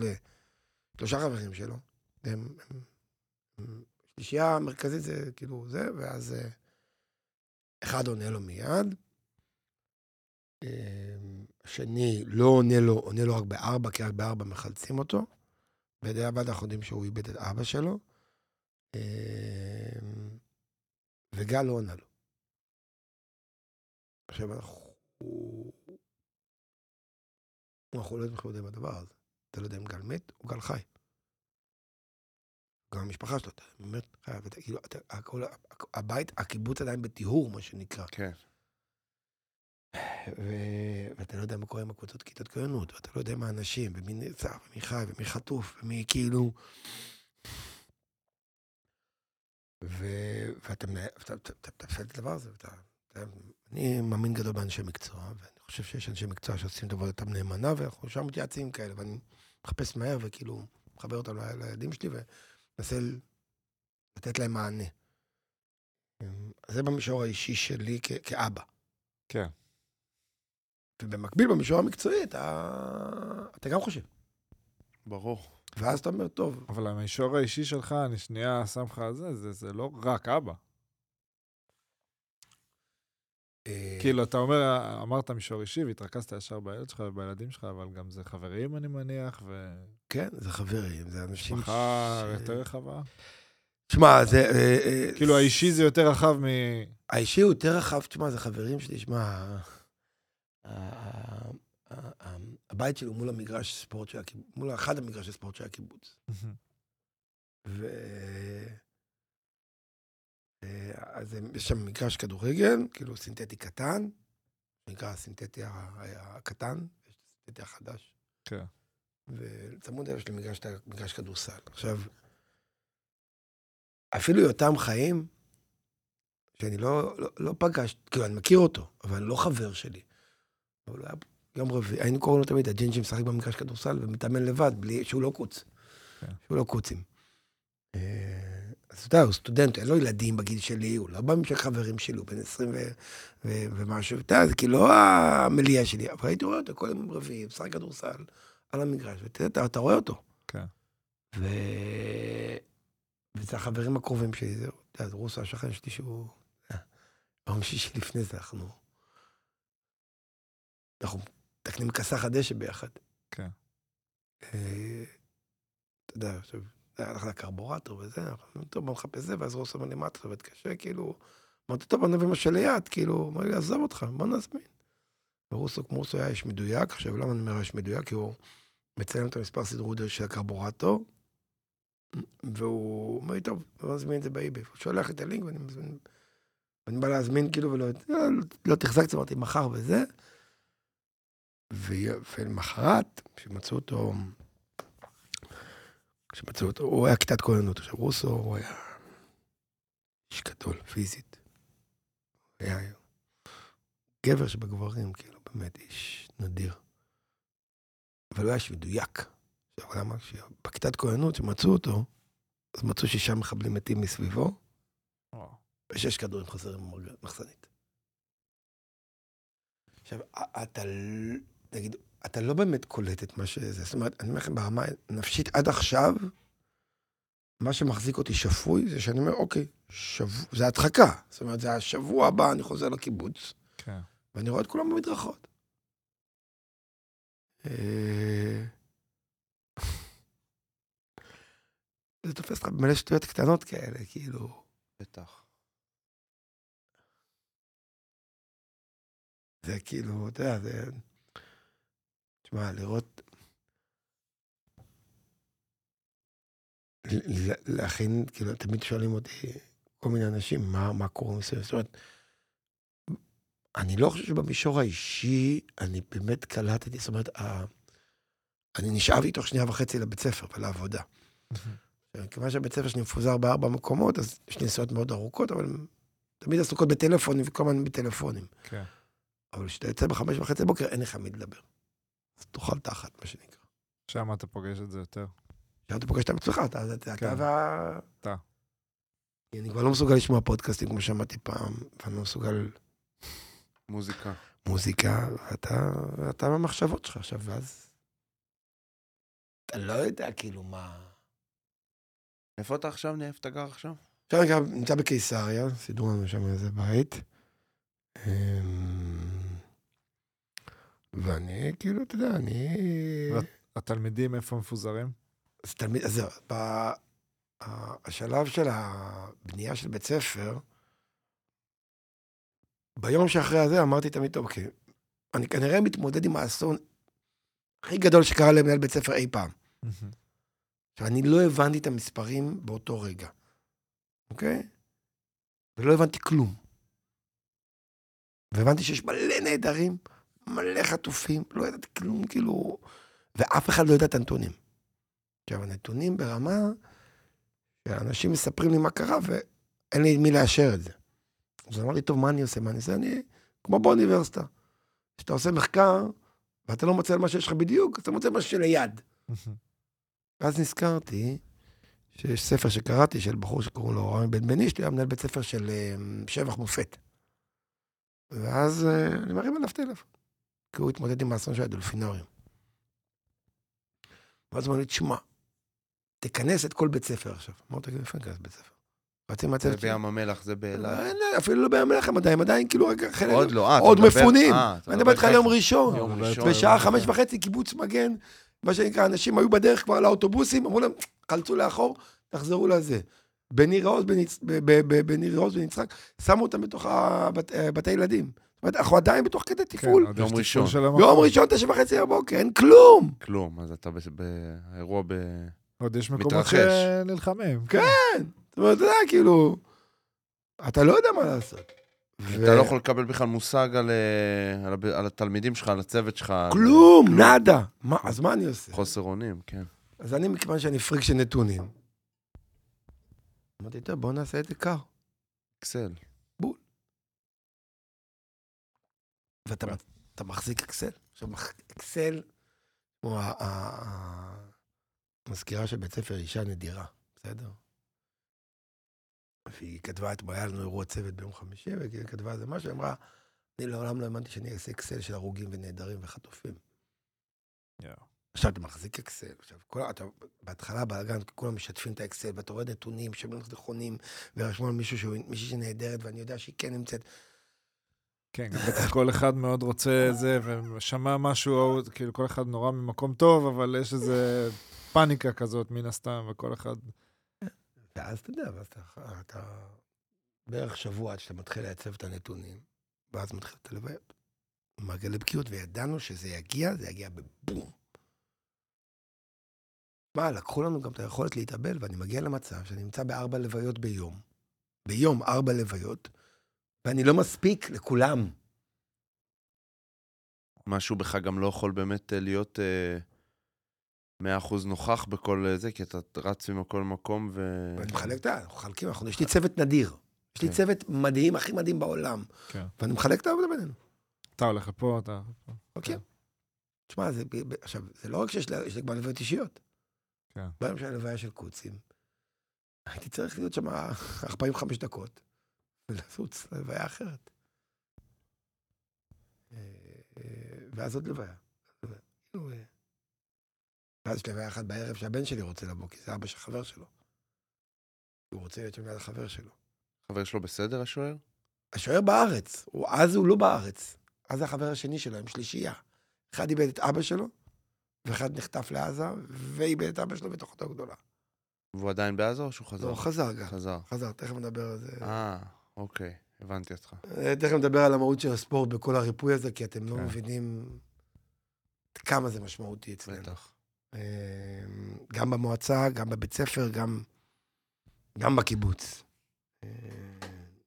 לשלושה חברים שלו. הם, הם, הם, שלישייה מרכזית זה כאילו זה, ואז אה, אחד עונה לו מיד. אה, השני לא עונה לו, עונה לו רק בארבע, כי רק בארבע מחלצים אותו. בדיעבד אנחנו יודעים שהוא איבד את אבא שלו. אה, וגל לא עונה לו. עכשיו אנחנו... אנחנו לא יודעים איך יודעים בדבר הזה. אתה לא יודע אם גל מת או גל חי. גם המשפחה שלו, אתה באמת חייב, אתה, כאילו, אתה, הכל, הבית, הקיבוץ עדיין בטיהור, מה שנקרא. כן. ו... ואתה לא יודע מה קורה עם הקבוצות כיתות כהנות, ואתה לא יודע מה האנשים, ומי נרצח, ומי חי, ומי חטוף, ומי כאילו... ו... ואתה מנהל את הדבר הזה, ואתה... אני מאמין גדול באנשי מקצוע, ואני חושב שיש אנשי מקצוע שעושים את עבודתם נאמנה, ואנחנו שם מתייעצים כאלה, ואני מחפש מהר, וכאילו, מחבר אותם לילדים שלי, ומנסה לתת להם מענה. זה במישור האישי שלי כ- כאבא. כן. ובמקביל, במישור המקצועי, אתה, אתה גם חושב. ברור. ואז אתה אומר, טוב, אבל המישור האישי שלך, אני שנייה שם לך על זה, זה, זה לא רק אבא. אה, כאילו, אתה אומר, אמרת מישור אישי והתרכזת ישר בילד שלך ובילדים שלך, אבל גם זה חברים, אני מניח, כן, זה חברים, זה אנשים... ומשפחה ש- יותר רחבה. שמע, זה... אה, אה, כאילו, האישי זה יותר רחב מ... האישי הוא יותר רחב, תשמע, זה חברים שלי, שמע, הבית שלי הוא מול המגרש ספורט של הקיבוץ, מול אחד המגרשי ספורט של הקיבוץ. ו... אה, אז יש שם מגרש כדורגל, כאילו סינתטי קטן, נקרא הסינתטי הקטן, יש את הסינתטי החדש. כן. וצמוד אליו יש לי מגרש, מגרש כדורסל. עכשיו, אפילו יותם חיים, שאני לא, לא, לא פגש, כאילו, אני מכיר אותו, אבל אני לא חבר שלי. אבל היה יום רביעי, היינו קוראים לו תמיד, הג'ינג'י משחק במגרש כדורסל ומתאמן לבד, בלי, שהוא לא קיבוץ. כן. שהוא לא קוצים. אה, אז אתה יודע, הוא סטודנט, אין לו ילדים בגיל שלי, הוא לא בממשק חברים שלי, הוא בן 20 ו- ו- ומשהו, אתה יודע, זה כאילו לא המליאה שלי, אבל הייתי רואה אותו כל יום רביעי, משחק כדורסל על המגרש, ואתה אתה רואה אותו. כן. ו... וזה החברים הקרובים שלי, זה, אתה יודע, רוסו השכן שלי שהוא... אה, ביום שישי לפני זה אנחנו... אנחנו מתקנים כסח הדשא ביחד. כן. אה, אתה יודע, עכשיו, זה הלך לקרבורטור וזה, אומרים, טוב, בוא נחפש זה, ואז רוסו אומר לי, מה אתה עובד קשה, כאילו... אמרתי, טוב, בוא נביא משהו ליד, כאילו, אמר לי, עזוב אותך, בוא נזמין. ורוסו, כמו רוסו היה איש מדויק, עכשיו, למה אני אומר איש מדויק? כי הוא מציין את המספר סדרודר של הקרבורטור, והוא אומר לי, טוב, בוא נזמין את זה באיבי. הוא שולח את הלינק ואני מזמין, ואני בא להזמין, כאילו, ולא לא, לא תחזקתי, אמרתי, מחר וזה. ולמחרת, כשמצאו אותו, כשמצאו אותו, הוא היה כיתת כוננות. עכשיו, רוסו, הוא היה איש גדול, פיזית. היה גבר שבגברים, כאילו, באמת איש נדיר. אבל הוא היה איש מדויק. עכשיו, למה? בכיתת כהנות, שמצאו אותו, אז מצאו שישה מחבלים מתים מסביבו, וואו. ושש כדורים חסרים במחסנית. עכשיו, אתה, נגיד, אתה לא באמת קולט את מה שזה. זאת אומרת, אני אומר לכם ברמה נפשית, עד עכשיו, מה שמחזיק אותי שפוי, זה שאני אומר, אוקיי, שבוע, זה הדחקה. זאת אומרת, זה השבוע הבא, אני חוזר לקיבוץ, כן. ואני רואה את כולם במדרכות. אה, זה תופס לך במלא שטויות קטנות כאלה, כאילו... בטח. זה כאילו, אתה יודע, זה... תשמע, לראות... להכין, כאילו, תמיד שואלים אותי כל מיני אנשים, מה, מה קורה מסביב. זאת אומרת, אני לא חושב שבמישור האישי, אני באמת קלטתי, זאת אומרת, ה... אני נשאבתי תוך שנייה וחצי לבית ספר ולעבודה. כיוון שהבית ספר שלי מפוזר בארבע מקומות, אז יש נסיעות מאוד ארוכות, אבל תמיד עסוקות בטלפונים וכל הזמן בטלפונים. כן. אבל כשאתה יוצא בחמש וחצי בבוקר, אין לך מי לדבר. אז תאכל תחת, מה שנקרא. שם אתה פוגש את זה יותר. עכשיו אתה פוגש את עצמך, אתה אתה- כן. אתה וה... אתה. אני כבר לא מסוגל לשמוע פודקאסטים כמו שאמרתי פעם, ואני לא מסוגל מוזיקה. מוזיקה, ואתה ואתה במחשבות שלך עכשיו, ואז... אתה לא יודע כאילו מה... איפה אתה עכשיו? איפה אתה גר עכשיו? עכשיו אני נמצא בקיסריה, סידרו לנו שם איזה בית. ואני, כאילו, אתה יודע, אני... התלמידים איפה מפוזרים? אז תלמיד, אז זהו, השלב של הבנייה של בית ספר, ביום שאחרי הזה אמרתי תמיד, טוב, אוקיי, אני כנראה מתמודד עם האסון הכי גדול שקרה למנהל בית ספר אי פעם. עכשיו, אני לא הבנתי את המספרים באותו רגע, אוקיי? ולא הבנתי כלום. והבנתי שיש מלא נעדרים, מלא חטופים, לא ידעתי כלום, כאילו... ואף אחד לא יודע את הנתונים. עכשיו, הנתונים ברמה שאנשים מספרים לי מה קרה, ואין לי מי לאשר את זה. אז אמרתי, טוב, מה אני עושה? מה אני עושה? אני, כמו באוניברסיטה. כשאתה עושה מחקר, ואתה לא מוצא על מה שיש לך בדיוק, אתה מוצא משהו שליד. ואז נזכרתי שיש ספר שקראתי של בחור שקוראים לו רמי בן איש, היה מנהל בית ספר של אה, שבח מופת. ואז אה, אני מרים אליו טלפון, כי הוא התמודד עם האסון של הדולפינריום. ואז הוא אמר לי, תשמע, תכנס את כל בית ספר עכשיו. אמרתי, איפה אני אכנס בית ספר? רצים זה מהצוות שלי. בים המלח, זה באילת. אין, אפילו לא בים המלח הם עדיין, עדיין כאילו רק חלק... עוד לא, אה, אתה עוד מפונים. אה, אני מדבר איתך על יום ראשון. יום ראשון. בשעה חמש וחצי קיבוץ מגן, מה שנקרא, אנשים היו בדרך כבר לאוטובוסים, אמרו להם, חלצו לאחור, תחזרו לזה. בניר עוז, בניצ- ב- ב- ב- בניר עוז בנצחק, שמו אותם בתוך אה, בתי ילדים. זאת אומרת, אנחנו עדיין בתוך כדי תפעול. כן, יום ראשון. יום ראשון, תשע וחצי בבוקר, אין כלום. כלום, אז אתה באירוע ב... עוד יש מקומות. שנלחמים. כן. זאת אומרת, אתה יודע, כאילו, אתה לא יודע מה לעשות. אתה לא יכול לקבל בכלל מושג על, אה, התלמידים שלך, על הצוות שלך. כלום, נאדה. אז מה אני עושה? חוסר אונים, כן. אז אני, מכיוון שאני פריק של נתונים, אמרתי, טוב, בוא נעשה את זה קר. אקסל. ואתה אתה מחזיק אקסל. עכשיו, אקסל, כמו ה- ה- ה- המזכירה של בית ספר, אישה נדירה, בסדר? והיא כתבה אתמול, היה לנו אירוע צוות ביום חמישי, והיא כתבה איזה משהו, אמרה, אני לעולם לא האמנתי שאני אעשה אקסל של הרוגים ונעדרים וחטופים. יואו. עכשיו, אתה מחזיק אקסל, עכשיו, כל, אתה, בהתחלה בלאגן, כולם משתפים את האקסל, ואתה רואה נתונים שהם לא נכונים, ורשמו על מישהו שהוא, מישהי שנעדרת, ואני יודע שהיא כן נמצאת. כן, בטח כל אחד מאוד רוצה זה, ושמע משהו, כאילו כל אחד נורא ממקום טוב, אבל יש איזה פאניקה כזאת מן הסתם, וכל אחד... ואז אתה יודע, ואז אתה, אתה בערך שבוע עד שאתה מתחיל לייצב את הנתונים, ואז מתחיל את הלוויות. מעגל לבקיאות, וידענו שזה יגיע, זה יגיע בבום. מה, לקחו לנו גם את היכולת להתאבל, ואני מגיע למצב שאני נמצא בארבע לוויות ביום. ביום ארבע לוויות, ואני לא מספיק לכולם. משהו בך גם לא יכול באמת אה, להיות אה, 100% נוכח בכל אה, זה, כי אתה רץ מכל מקום ו... ואני מחלק את ה... אנחנו מחלקים, אנחנו, יש לי צוות נדיר. יש לי כן. צוות מדהים, הכי מדהים בעולם. כן. ואני מחלק את העבודה בינינו. אתה הולך לפה, אתה... אוקיי. תשמע, זה, עכשיו, זה לא רק שיש לי גם לוויות אישיות. כן. ביום של הלוויה של קוצים, הייתי צריך להיות שם 45 דקות ולזוץ ללוויה אחרת. אה, אה, ואז עוד לוויה. כאילו, אה, ואז יש לוויה אחת בערב שהבן שלי רוצה לבוא, כי זה אבא של חבר שלו. הוא רוצה להיות שם ליד החבר שלו. חבר שלו בסדר, השוער? השוער בארץ, הוא, אז הוא לא בארץ. אז החבר השני שלו, הם שלישייה. אחד איבד את אבא שלו, ואחד נחטף לעזה, ואיבד את אבא שלו בתוכתו הגדולה. והוא עדיין בעזה או שהוא חזר? לא, חזר גם. חזר. חזר, תכף נדבר על זה. אה, אוקיי, הבנתי אותך. אה, תכף נדבר על המהות של הספורט בכל הריפוי הזה, כי אתם לא כן. מבינים כמה זה משמעותי אצלנו. בטח. אה, גם במועצה, גם בבית ספר, גם, גם בקיבוץ. אה,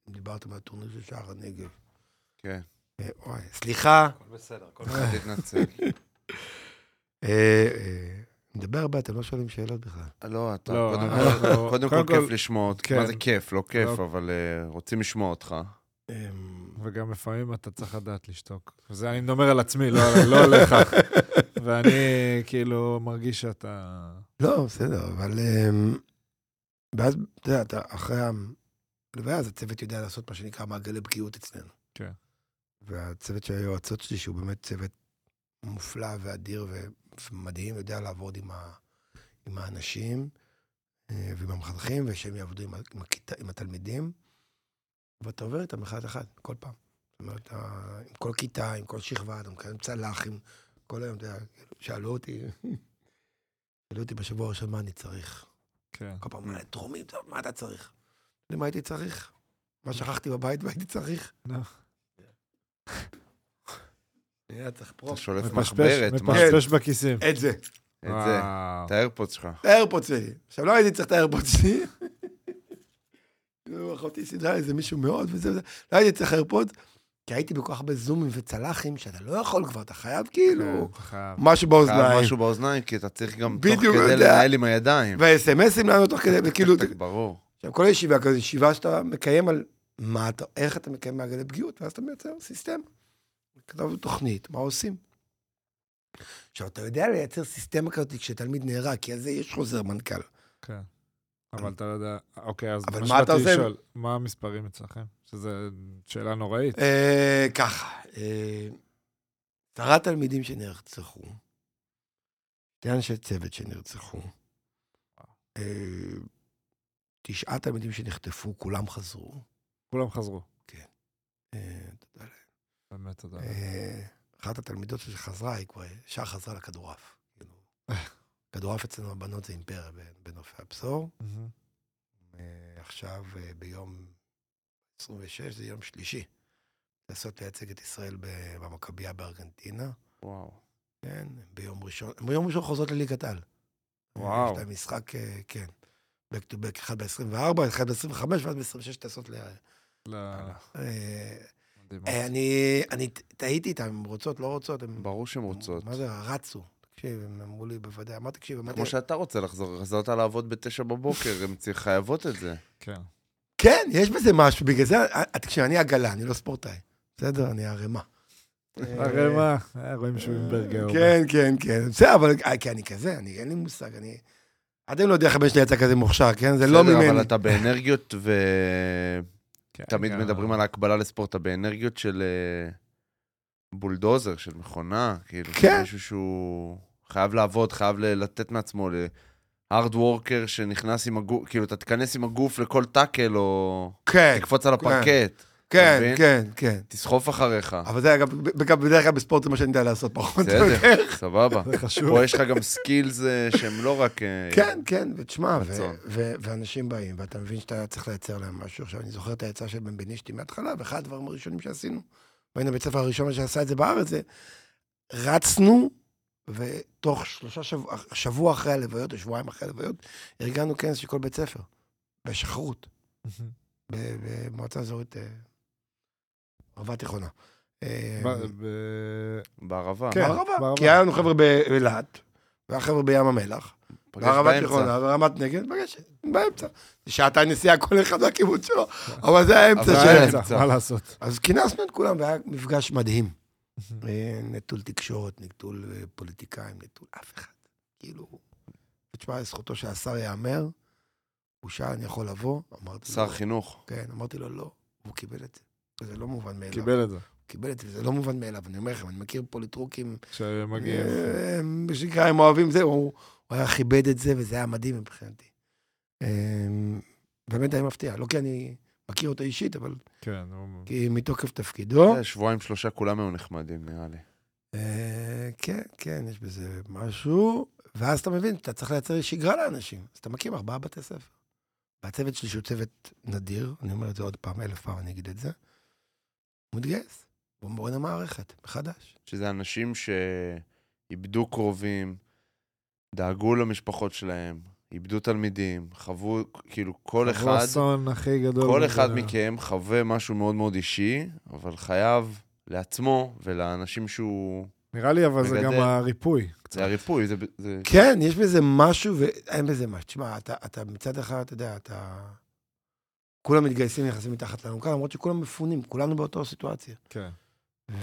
דיברתם על הטורניר של שער הנגב. כן. וואי, סליחה. הכל בסדר, הכל בסדר. תתנצל. אה, אה, מדבר הרבה, אתם לא שואלים שאלות בכלל. לא, אתה, לא, קודם אנחנו- כל- קודם כל קודם כל- כיף לשמוע אותך. כן. מה זה כיף? לא כיף, לא. אבל אה, רוצים לשמוע אותך. אמ, וגם לפעמים אתה צריך לדעת לשתוק. וזה אני מדבר על עצמי, לא לא עליך. ואני כאילו מרגיש שאתה... לא, בסדר, אבל... אמ, ואז, אתה יודע, אתה אחרי הלוויה, אז הצוות יודע לעשות מה שנקרא מעגלי בקיאות אצלנו. כן. והצוות של היועצות שלי, שהוא באמת צוות מופלא ואדיר ומדהים, יודע לעבוד עם, ה, עם האנשים אה, ועם המחנכים, ושהם יעבדו עם, עם, הכיתה, עם התלמידים, ואתה עובר איתם אחד אחד, כל פעם. אומרת, ה- עם כל כיתה, עם כל שכבה, אתה מקיים צלח, עם כל היום, אתה יודע, כאילו, שאלו אותי, שאלו אותי בשבוע הראשון מה אני צריך. כן. כל פעם, "מה, תרומים, טוב, מה אתה צריך? יודע מה הייתי צריך? מה שכחתי בבית והייתי צריך? נו. אני היה צריך אתה. שולף מפשפש, מחברת, מה? מפשפש בכיסים. את זה. את זה. את האיירפודס שלך. את האיירפוד שלי. עכשיו, לא הייתי צריך את האיירפוד שלי. כאילו, אחותי סידרה איזה מישהו מאוד וזה וזה. לא הייתי צריך איירפוד, כי הייתי בכל כך הרבה זומים וצלחים, שאתה לא יכול כבר, אתה חייב כאילו כן, חייב. משהו באוזניים. משהו באוזניים, כי אתה צריך גם תוך כדי. לנהל עם הידיים. והאס.אם.אסים לנו תוך כדי, וכאילו, ברור. עכשיו, כל ישיבה כזו, ישיבה שאתה מקיים על מה אתה, איך אתה מקיים מעגלי פגיעות, ואז אתה מייצר סיסטמה. כתבנו תוכנית, מה עושים? עכשיו, אתה יודע לייצר סיסטמה כזאת כשתלמיד נהרג, כי על זה יש חוזר מנכ"ל. כן. אבל אתה לא יודע, אוקיי, אז מה שבאתי? לשאול, מה המספרים אצלכם? שזו שאלה נוראית. אה, ככה, אה, עשרה תלמידים שנרצחו, שני אנשי צוות שנרצחו, אה, תשעה תלמידים שנחטפו, כולם חזרו. כולם חזרו. לאל. באמת תודה. אה, אחת התלמידות שחזרה, היא כבר ישר חזרה לכדורעף. כאילו, כדורעף אצלנו הבנות זה אימפריה בנופי הבשור. אה, עכשיו, אה, ביום 26, זה יום שלישי, לנסות לייצג את ישראל במכבייה בארגנטינה. וואו. כן, ביום ראשון, ביום ראשון חוזרות לליגת על. וואו. יש להם משחק, כן, back to back, אחד ב-24, אחד ב-25, ואז ב-26 טסות ל... אה, אני, אני טעיתי איתם, הן רוצות, לא רוצות, הן... ברור שהן רוצות. מה זה, רצו. תקשיב, הם אמרו לי בוודאי, אמרתי, תקשיב, אמרתי, כמו שאתה רוצה לחזור, חזרת לעבוד בתשע בבוקר, הן חייבות את זה. כן. כן, יש בזה משהו, בגלל זה, אה, תקשיב, אני עגלה, אני לא ספורטאי. בסדר, אני ערימה. הרי מה, אה, רואים שהוא עם ברגר. כן, כן, כן. בסדר, אבל אה, כי אני כזה, אני, אין לי מושג, אני... עד היום לא יודע איך הבן שלי יצא כזה מוכשר, כן? זה לא בסדר, ממני. אבל אתה באנרגיות, כן, ותמיד גם- מדברים על ההקבלה לספורט, אתה באנרגיות של אה, בולדוזר, של מכונה, כאילו, כן. מישהו שהוא חייב לעבוד, חייב ל- לתת מעצמו להארד וורקר שנכנס עם הגוף, כאילו, אתה תיכנס עם הגוף לכל טאקל, או כן, תקפוץ על הפרקט, כן, מבין? כן, כן. תסחוף אחריך. אבל זה, אגב, ב- בדרך כלל בספורט זה מה שאני יודע לעשות, פחות או בסדר, יותר. סבבה. זה חשוב. פה יש לך גם skills אה, שהם לא רק... אה, כן, כן, ותשמע, ואנשים באים, ואתה מבין שאתה צריך לייצר להם משהו. עכשיו, אני זוכר את העצה של בן בנישתי מההתחלה, ואחד הדברים הראשונים שעשינו, והיינו בית הספר הראשון שעשה את זה בארץ, זה רצנו, ותוך שלושה שבוע, שבוע אחרי הלוויות, או שבועיים אחרי הלוויות, ארגנו כנס של כל בית ספר, בשחרות, במועצה אזורית אה, ערבה תיכונה. אה, בערבה. כן. בערבה. כי היה לנו חבר'ה באילת, והיה חבר'ה בים המלח. בערבה. תיכונה, ברמת נגד, פגש, באמצע. שעתיים נסיעה כל אחד מהקיבוץ שלו, אבל זה האמצע שלהם. האמצע. אמצע, מה לעשות? אז כינסנו את כולם, והיה מפגש מדהים. אה, נטול תקשורת, נטול אה, פוליטיקאים, נטול אף אחד. כאילו, תשמע, לזכותו של השר ייאמר, הוא שאל, אני יכול לבוא? אמרתי לו, שר חינוך. כן, אמרתי לו, לא. הוא קיבל את זה. וזה לא מובן מאליו. קיבל את זה, קיבל את זה, וזה לא מובן מאליו. אני אומר לכם, אני מכיר פוליטרוקים שמגיעים. אה, מה שנקרא, הם אוהבים זה, הוא הוא היה כיבד את זה, וזה היה מדהים מבחינתי. אה, באמת היה מפתיע, לא כי אני מכיר אותו אישית, אבל כן, הוא- כי מתוקף תפקידו. אה, שבועיים שלושה כולם היו נחמדים, נראה לי. אה, כן, כן, יש בזה משהו, ואז אתה מבין, אתה צריך לייצר שגרה לאנשים. אז אתה מקים ארבעה בתי ספר. והצוות שלי, שהוא צוות נדיר, אני אומר את זה עוד פעם, אלף פעם אני אגיד את זה, הוא מתגייס. הוא בונה מערכת, מחדש. שזה אנשים שאיבדו קרובים, דאגו למשפחות שלהם, איבדו תלמידים, חוו, כאילו, כל הוא אחד, האסון הכי גדול. כל. אחד מכם חווה משהו מאוד מאוד אישי, אבל חייב לעצמו ולאנשים שהוא... נראה לי, אבל זה מגדל. גם הריפוי. זה הריפוי, זה... זה... כן, יש בזה משהו ואין בזה משהו. תשמע, אתה, אתה מצד אחד, אתה יודע, אתה... כולם מתגייסים נכנסים מתחת לאלונקה, למרות שכולם מפונים, כולנו באותה סיטואציה. כן.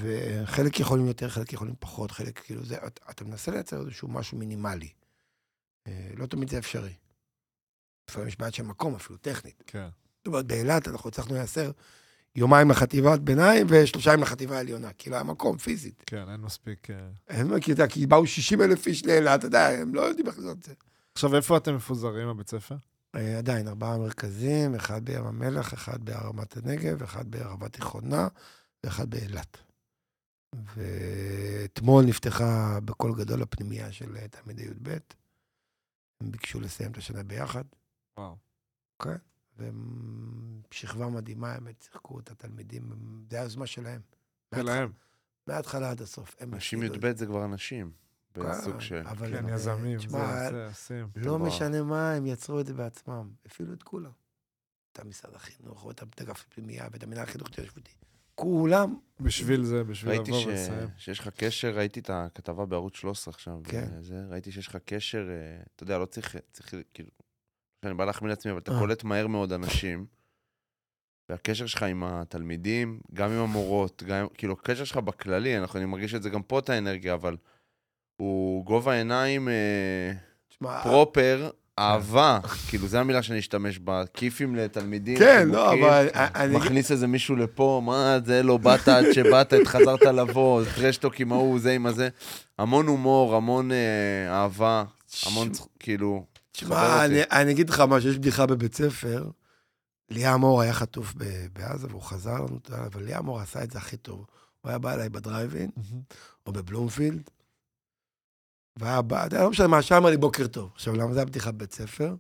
וחלק יכולים יותר, חלק יכולים פחות, חלק כאילו זה, אתה, אתה מנסה לייצר איזשהו משהו מינימלי. אה, לא תמיד זה אפשרי. לפעמים יש בעיית של מקום אפילו, טכנית. כן. זאת אומרת, באילת אנחנו הצלחנו לייצר יומיים לחטיבת ביניים ושלושה ימים לחטיבה העליונה. כאילו, היה מקום, פיזית. כן, אין מספיק... אה. הם, כי, אתה כי באו 60 אלף איש לאילת, אתה יודע, הם לא יודעים איך לעשות את זה. עכשיו, איפה אתם מפוזרים, הבית ספר? אה, עדיין, ארבעה מרכזים, אחד בים המלח, אחד בהרמת הנגב, אחד בערבה תיכונה, ואחד באילת. ואתמול נפתחה בקול גדול הפנימייה של אה, תלמידי י"ב. הם ביקשו לסיים את השנה ביחד, וואו. והם שכבה מדהימה, הם שיחקו את התלמידים, זה היוזמה שלהם. שלהם. מההתחלה עד הסוף. הם נשים התחילו את י"ב זה כבר אנשים. בסוג כן, של... אבל כן, הם, יזמים, תשמע, זה, עושים. לא. משנה מה, הם יצרו את זה בעצמם. הפעילו את כולם. את המשרד החינוך, או את אגף הפנימייה, ואת המנהל החינוך ההתיישבותי. כולם. בשביל זה, בשביל ראיתי לבוא ש... ולסיים. שיש לך קשר, ראיתי את הכתבה בערוץ 13 עכשיו. כן. זה, ראיתי שיש לך קשר, אה, אתה יודע, לא צריך, צריך כאילו, אני בא להחמיא לעצמי, אבל אתה אה. קולט מהר מאוד אנשים. והקשר שלך עם התלמידים, גם עם המורות, גם, עם- כאילו, הקשר שלך בכללי, אנחנו, אני מרגיש את זה גם פה, את האנרגיה, אבל הוא גובה עיניים אה, פרופר, אהבה, כאילו, זו המילה שאני אשתמש בה, כיפים לתלמידים. כן, לא. אבל מכניס איזה מישהו לפה, מה זה, לא באת עד שבאת, חזרת לבוא, טרשטוק עם ההוא, זה עם הזה. המון הומור, המון אה, אהבה, המון, כאילו... תשמע, אני, אגיד לך משהו, יש בדיחה בבית ספר. ליאם מור היה חטוף בעזה והוא חזר לנו, אבל ליאם מור עשה את זה הכי טוב. הוא היה בא אליי בדרייב-אין, מהמם. או בבלומפילד, בא, יודע, לא משנה מה, שם אמר לי בוקר טוב. עכשיו, למה זה הבדיחה בבית ספר?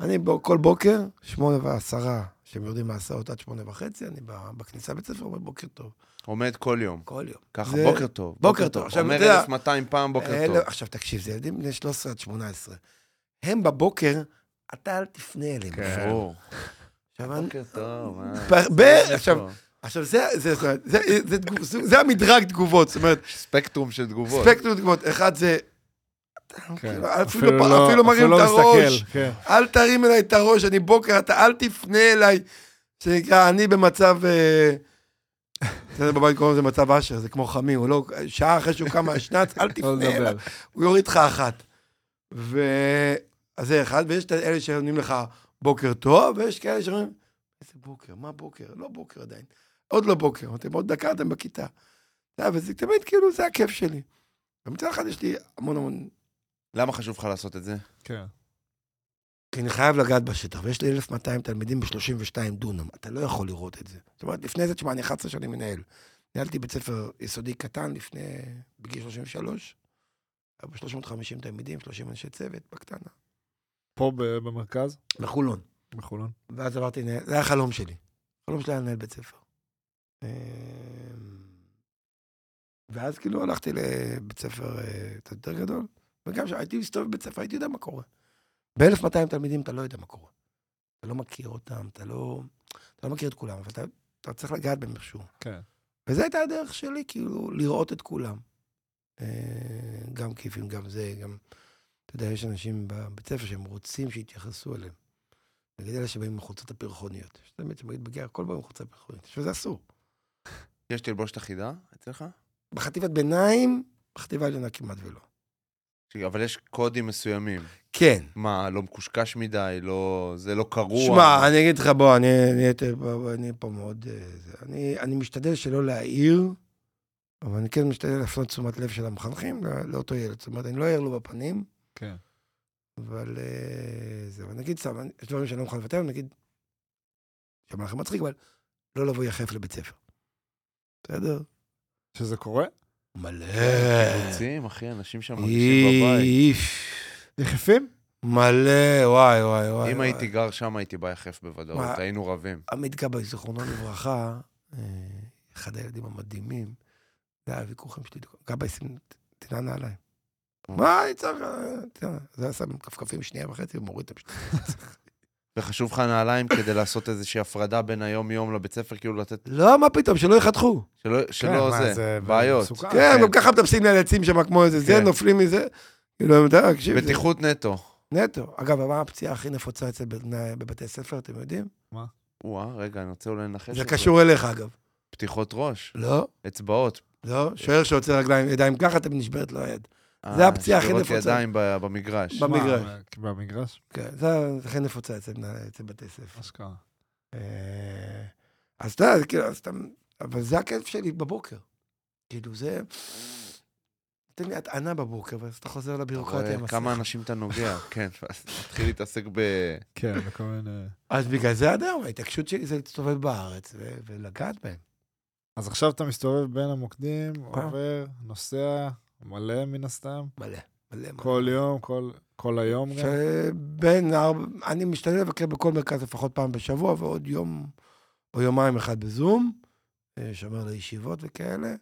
אני בו- כל בוקר, שמונה ועשרה, שהם יורדים מהסעות עד שמונה וחצי, אני ב- בכניסה לבית ספר אומר בוקר טוב. עומד כל יום. כל יום. ככה, זה- בוקר טוב. בוקר טוב. עכשיו, אומר אתה יודע- 1,200 פעם בוקר אלה- טוב. עכשיו, תקשיב, זה ילדים בני 13 עד 18. הם בבוקר, אתה אל תפנה אליהם. כן. ברור. עכשיו, אני- בוקר טוב. אה, ב-? עכשיו, עכשיו, זה, זה, זה, זה, זה, זה, זה המדרג תגובות, זאת אומרת, ספקטרום של תגובות. ספקטרום תגובות. אחד זה, כן. כאילו, אפילו לא- אפילו מרים אפילו את לא הראש. מסתכל, כן. אל תרים אליי את הראש, אני בוקר, אתה אל תפנה אליי. שנקרא, אני במצב... אה, אצלנו בבית קוראים לזה מצב אשר, זה כמו חמי, הוא לא... שעה אחרי שהוא קם מהשנץ, אל לא תפנה אליי. הוא יוריד לך אחת. ו... אז זה אחד, ויש את אלה שעונים לך בוקר טוב, ויש כאלה שאומרים, איזה בוקר, מה בוקר? לא בוקר עדיין. עוד לא בוקר, אתם עוד דקה, אתם בכיתה. וזה תמיד כאילו, זה הכיף שלי. ומצד אחד יש לי המון המון... למה חשוב לך לעשות את זה? כן. כי אני חייב לגעת בשטח, ויש לי 1,200 תלמידים ב-32 דונם, אתה לא יכול לראות את זה. זאת אומרת, לפני זה, תשמע, אני 11 שנים מנהל. ניהלתי בית ספר יסודי קטן לפני, בגיל 33, היה בו 350 תלמידים, 30 אנשי צוות, בקטנה. פה ב- במרכז, בחולון. בחולון. ואז עברתי, זה היה החלום שלי. החלום שלי היה לנהל בית ספר. אמ, ואז כאילו הלכתי לבית ספר אה, קצת יותר גדול, וגם כשהייתי מסתובב בבית ספר, הייתי יודע מה קורה. ב-1200 תלמידים אתה לא יודע מה קורה. אתה לא מכיר אותם, אתה לא, אתה לא מכיר את כולם, אבל אתה, אתה צריך לגעת בהם איכשהו. כן. וזו הייתה הדרך שלי, כאילו, לראות את כולם. אה, גם כיפים, גם זה, גם... אתה יודע, יש אנשים בבית ספר שהם רוצים שיתייחסו אליהם. נגיד אלה שבאים עם החולצות הפרחוניות. יש תמיד שמגיד בגר, הכל בא עם חולצה פרחונית. שזה אסור. יש תלבושת אחידה אצלך? בחטיבת ביניים, בחטיבה העליונה כמעט ולא. אבל יש קודים מסוימים. כן. מה, לא מקושקש מדי, לא... זה לא קרוע. שמע, אני אגיד לך, בוא, אני, אני, אני, אני פה מאוד... אה, אני, אני משתדל שלא להעיר, אבל אני כן משתדל להפנות תשומת לב של המחנכים לא- לאותו ילד. זאת אומרת, אני לא אעיר לו בפנים, כן. אבל אה, זהו. נגיד סתם, יש דברים שאני לא מוכן לוותר, נגיד, שמע לכם מצחיק, אבל לא לבוא יחף לבית ספר. בסדר? שזה קורה? מלא. קיבוצים, אחי, אנשים שם מרגישים בבית. יחפים? מלא, וואי, וואי, וואי. אם. הייתי גר שם, הייתי בא יחף בוודאות? היינו רבים. עמית גבאי, זיכרונו לברכה, אה, אחד הילדים המדהימים, זה היה ויכוחים שלי, גבאי, שים, תנע נעליים. מה אני צריך, אה, זה היה שם כפכפים שנייה וחצי ומוריד את המשנה. וחשוב לך נעליים כדי לעשות איזושהי הפרדה בין היום-יום לבית ספר, כאילו לתת... לא, מה פתאום, שלא יחתכו. שלא, שלא כן, מה, זה, בעיות. מסוכן. כן, גם ככה מטפסים על עצים שם כמו איזה זה, כן. נופלים מזה. כאילו, אתה יודע, תקשיב, זה בטיחות נטו. נטו. אגב, מה הפציעה הכי נפוצה אצל בני- בבתי ספר, אתם יודעים? וואה, רגע, אני רוצה אולי לנחש. זה קשור אליך, אגב. פתיחות ראש, לא, אצבעות. לא, שוער שעוצר רגליים, ידיים ככה, אתם נשברת לו היד. אה, זה הפציעה הכי שבירות נפוצה. ידיים ב- במגרש. במ- במגרש. מה, במגרש? כן, זה הכי נפוצה אצל בתי ספר. אשכרה. אה, אז אתה כאילו, אז אתה... אבל זה הכיף שלי בבוקר. כאילו, זה... תן לי הטענה בבוקר, ואז אתה חוזר אתה לביורוקרטיה רואה עם כמה. אנשים אתה נוגע, כן, ואז מתחיל להתעסק ב... כן, וכל מיני... אז בגלל זה עד היום, ההתעקשות שלי זה להסתובב בארץ ו- ולגעת בהם. אז עכשיו אתה מסתובב בין המוקדים, כן. עובר, נוסע, מלא מן הסתם, מלא, מלא. מלא. כל יום, כל- כל היום גם. שבין ארבע, אני משתדל לבקר בכל מרכז לפחות פעם בשבוע, ועוד יום או יומיים אחד בזום, אה, שומר לישיבות וכאלה,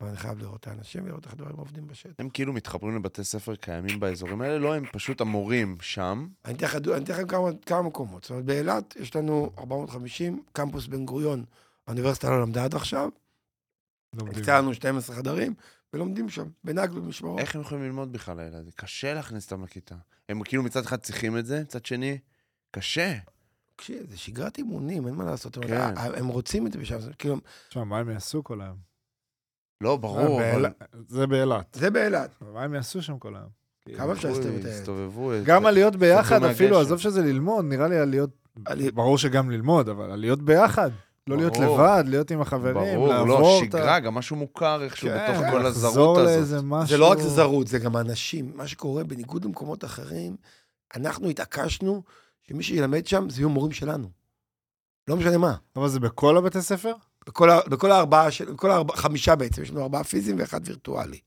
אבל אני חייב לראות את האנשים ולראות איך דברים עובדים בשטח. הם כאילו מתחברים לבתי ספר קיימים באזורים האלה, לא, הם פשוט המורים שם. אני אתן לך, אני אתן לכם כמה, כמה מקומות. זאת אומרת, באילת יש לנו 450, קמפוס בן גוריון, האוניברסיטה לא למדה עד עכשיו, לומדים. הקצה לנו 12 חדרים, ולומדים שם, בנגלות במשמרות. איך הם יכולים ללמוד בכלל, הילדים? קשה להכניס אותם לכיתה. הם כאילו מצד אחד צריכים את זה, מצד שני, קשה. תקשיב, זה שגרת אימונים, אין מה לעשות. כן. הם רוצים את זה בשם, זה כאילו, תשמע, מה הם יעשו כל היום? לא, ברור, אה, אבל... זה באילת. זה באילת. מה הם יעשו שם כל היום? כמה אפשר להסתובב את הילד? יסתובבו. גם עליות ביחד. אפילו, עזוב שזה ללמוד, נראה לי עליות, עלי- ברור שגם ללמוד, אבל עליות ביחד. לא להיות ברור. לבד, להיות עם החברים, ברור, לעבור לא, את ה- שגרה, גם משהו מוכר איכשהו כן, בתוך כל הזרות הזאת. משהו... זה לא רק זרות, זה גם אנשים. מה שקורה, בניגוד למקומות אחרים, אנחנו התעקשנו שמי שילמד שם זה יהיו מורים שלנו. לא משנה מה. אבל זה בכל הבתי ספר? בכל, בכל הארבעה, של- בכל הארבעה, חמישה בעצם, יש לנו ארבעה פיזיים ואחד וירטואלי.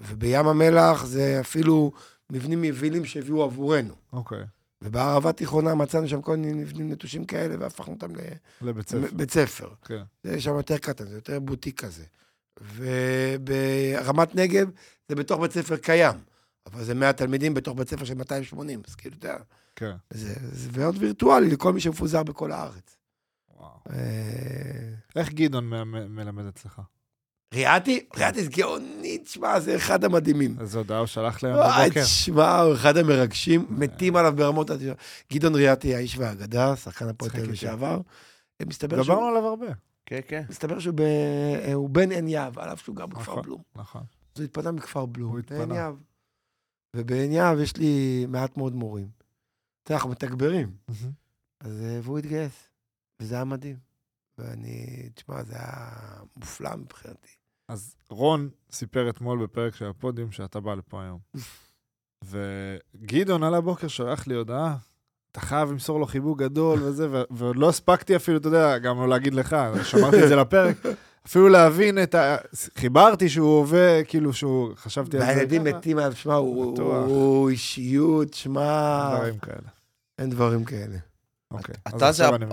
ובים המלח זה אפילו מבנים יבילים שהביאו עבורנו. אוקיי, ובערבה התיכונה מצאנו שם כל מיני מבנים נטושים כאלה, והפכנו אותם לבית ספר. לבית ספר. כן. זה שם יותר קטן, זה יותר בוטיק כזה. וברמת נגב זה בתוך בית ספר קיים, אבל זה 100 תלמידים בתוך בית ספר של 280, אז כאילו, אתה יודע, כן. זה, זה מאוד וירטואלי לכל מי שמפוזר בכל הארץ. וואו. אה, איך גדעון מ- מלמד אצלך? ריאתי, ריאתי זה גאוני, תשמע, זה אחד המדהימים. איזה הודעה הוא שלח להם וואי, בבוקר? תשמע, הוא אחד המרגשים, מתים עליו ברמות... גדעון ריאתי, האיש והאגדה, שחקן הפועל תל אביב. לשעבר. מסתבר דיברנו שהוא- עליו הרבה. כן, כן. מסתבר שהוא הוא בן עין יהב, על אף שהוא גר בכפר נכון. בלום. נכון. אז הוא התפנה מכפר בלום, הוא התפנה. ובעין יהב יש לי מעט מאוד מורים. אתה יודע, אנחנו מתגברים. אז, אה, והוא התגייס, וזה היה מדהים. ואני, תשמע, זה היה מופלא מבחינתי. אז רון סיפר אתמול בפרק של הפודיום שאתה בא לפה היום. וגדעון על הבוקר שלח לי הודעה, אתה חייב למסור לו חיבוק גדול וזה, ועוד לא הספקתי אפילו, אתה יודע, גם לא להגיד לך, שמרתי את זה לפרק, אפילו להבין את ה... חיברתי שהוא עובד, כאילו שהוא, חשבתי על זה. והילדים מתים עליו, שמע. הוא אישיות, שמע, דברים כאלה. אין דברים כאלה. אוקיי.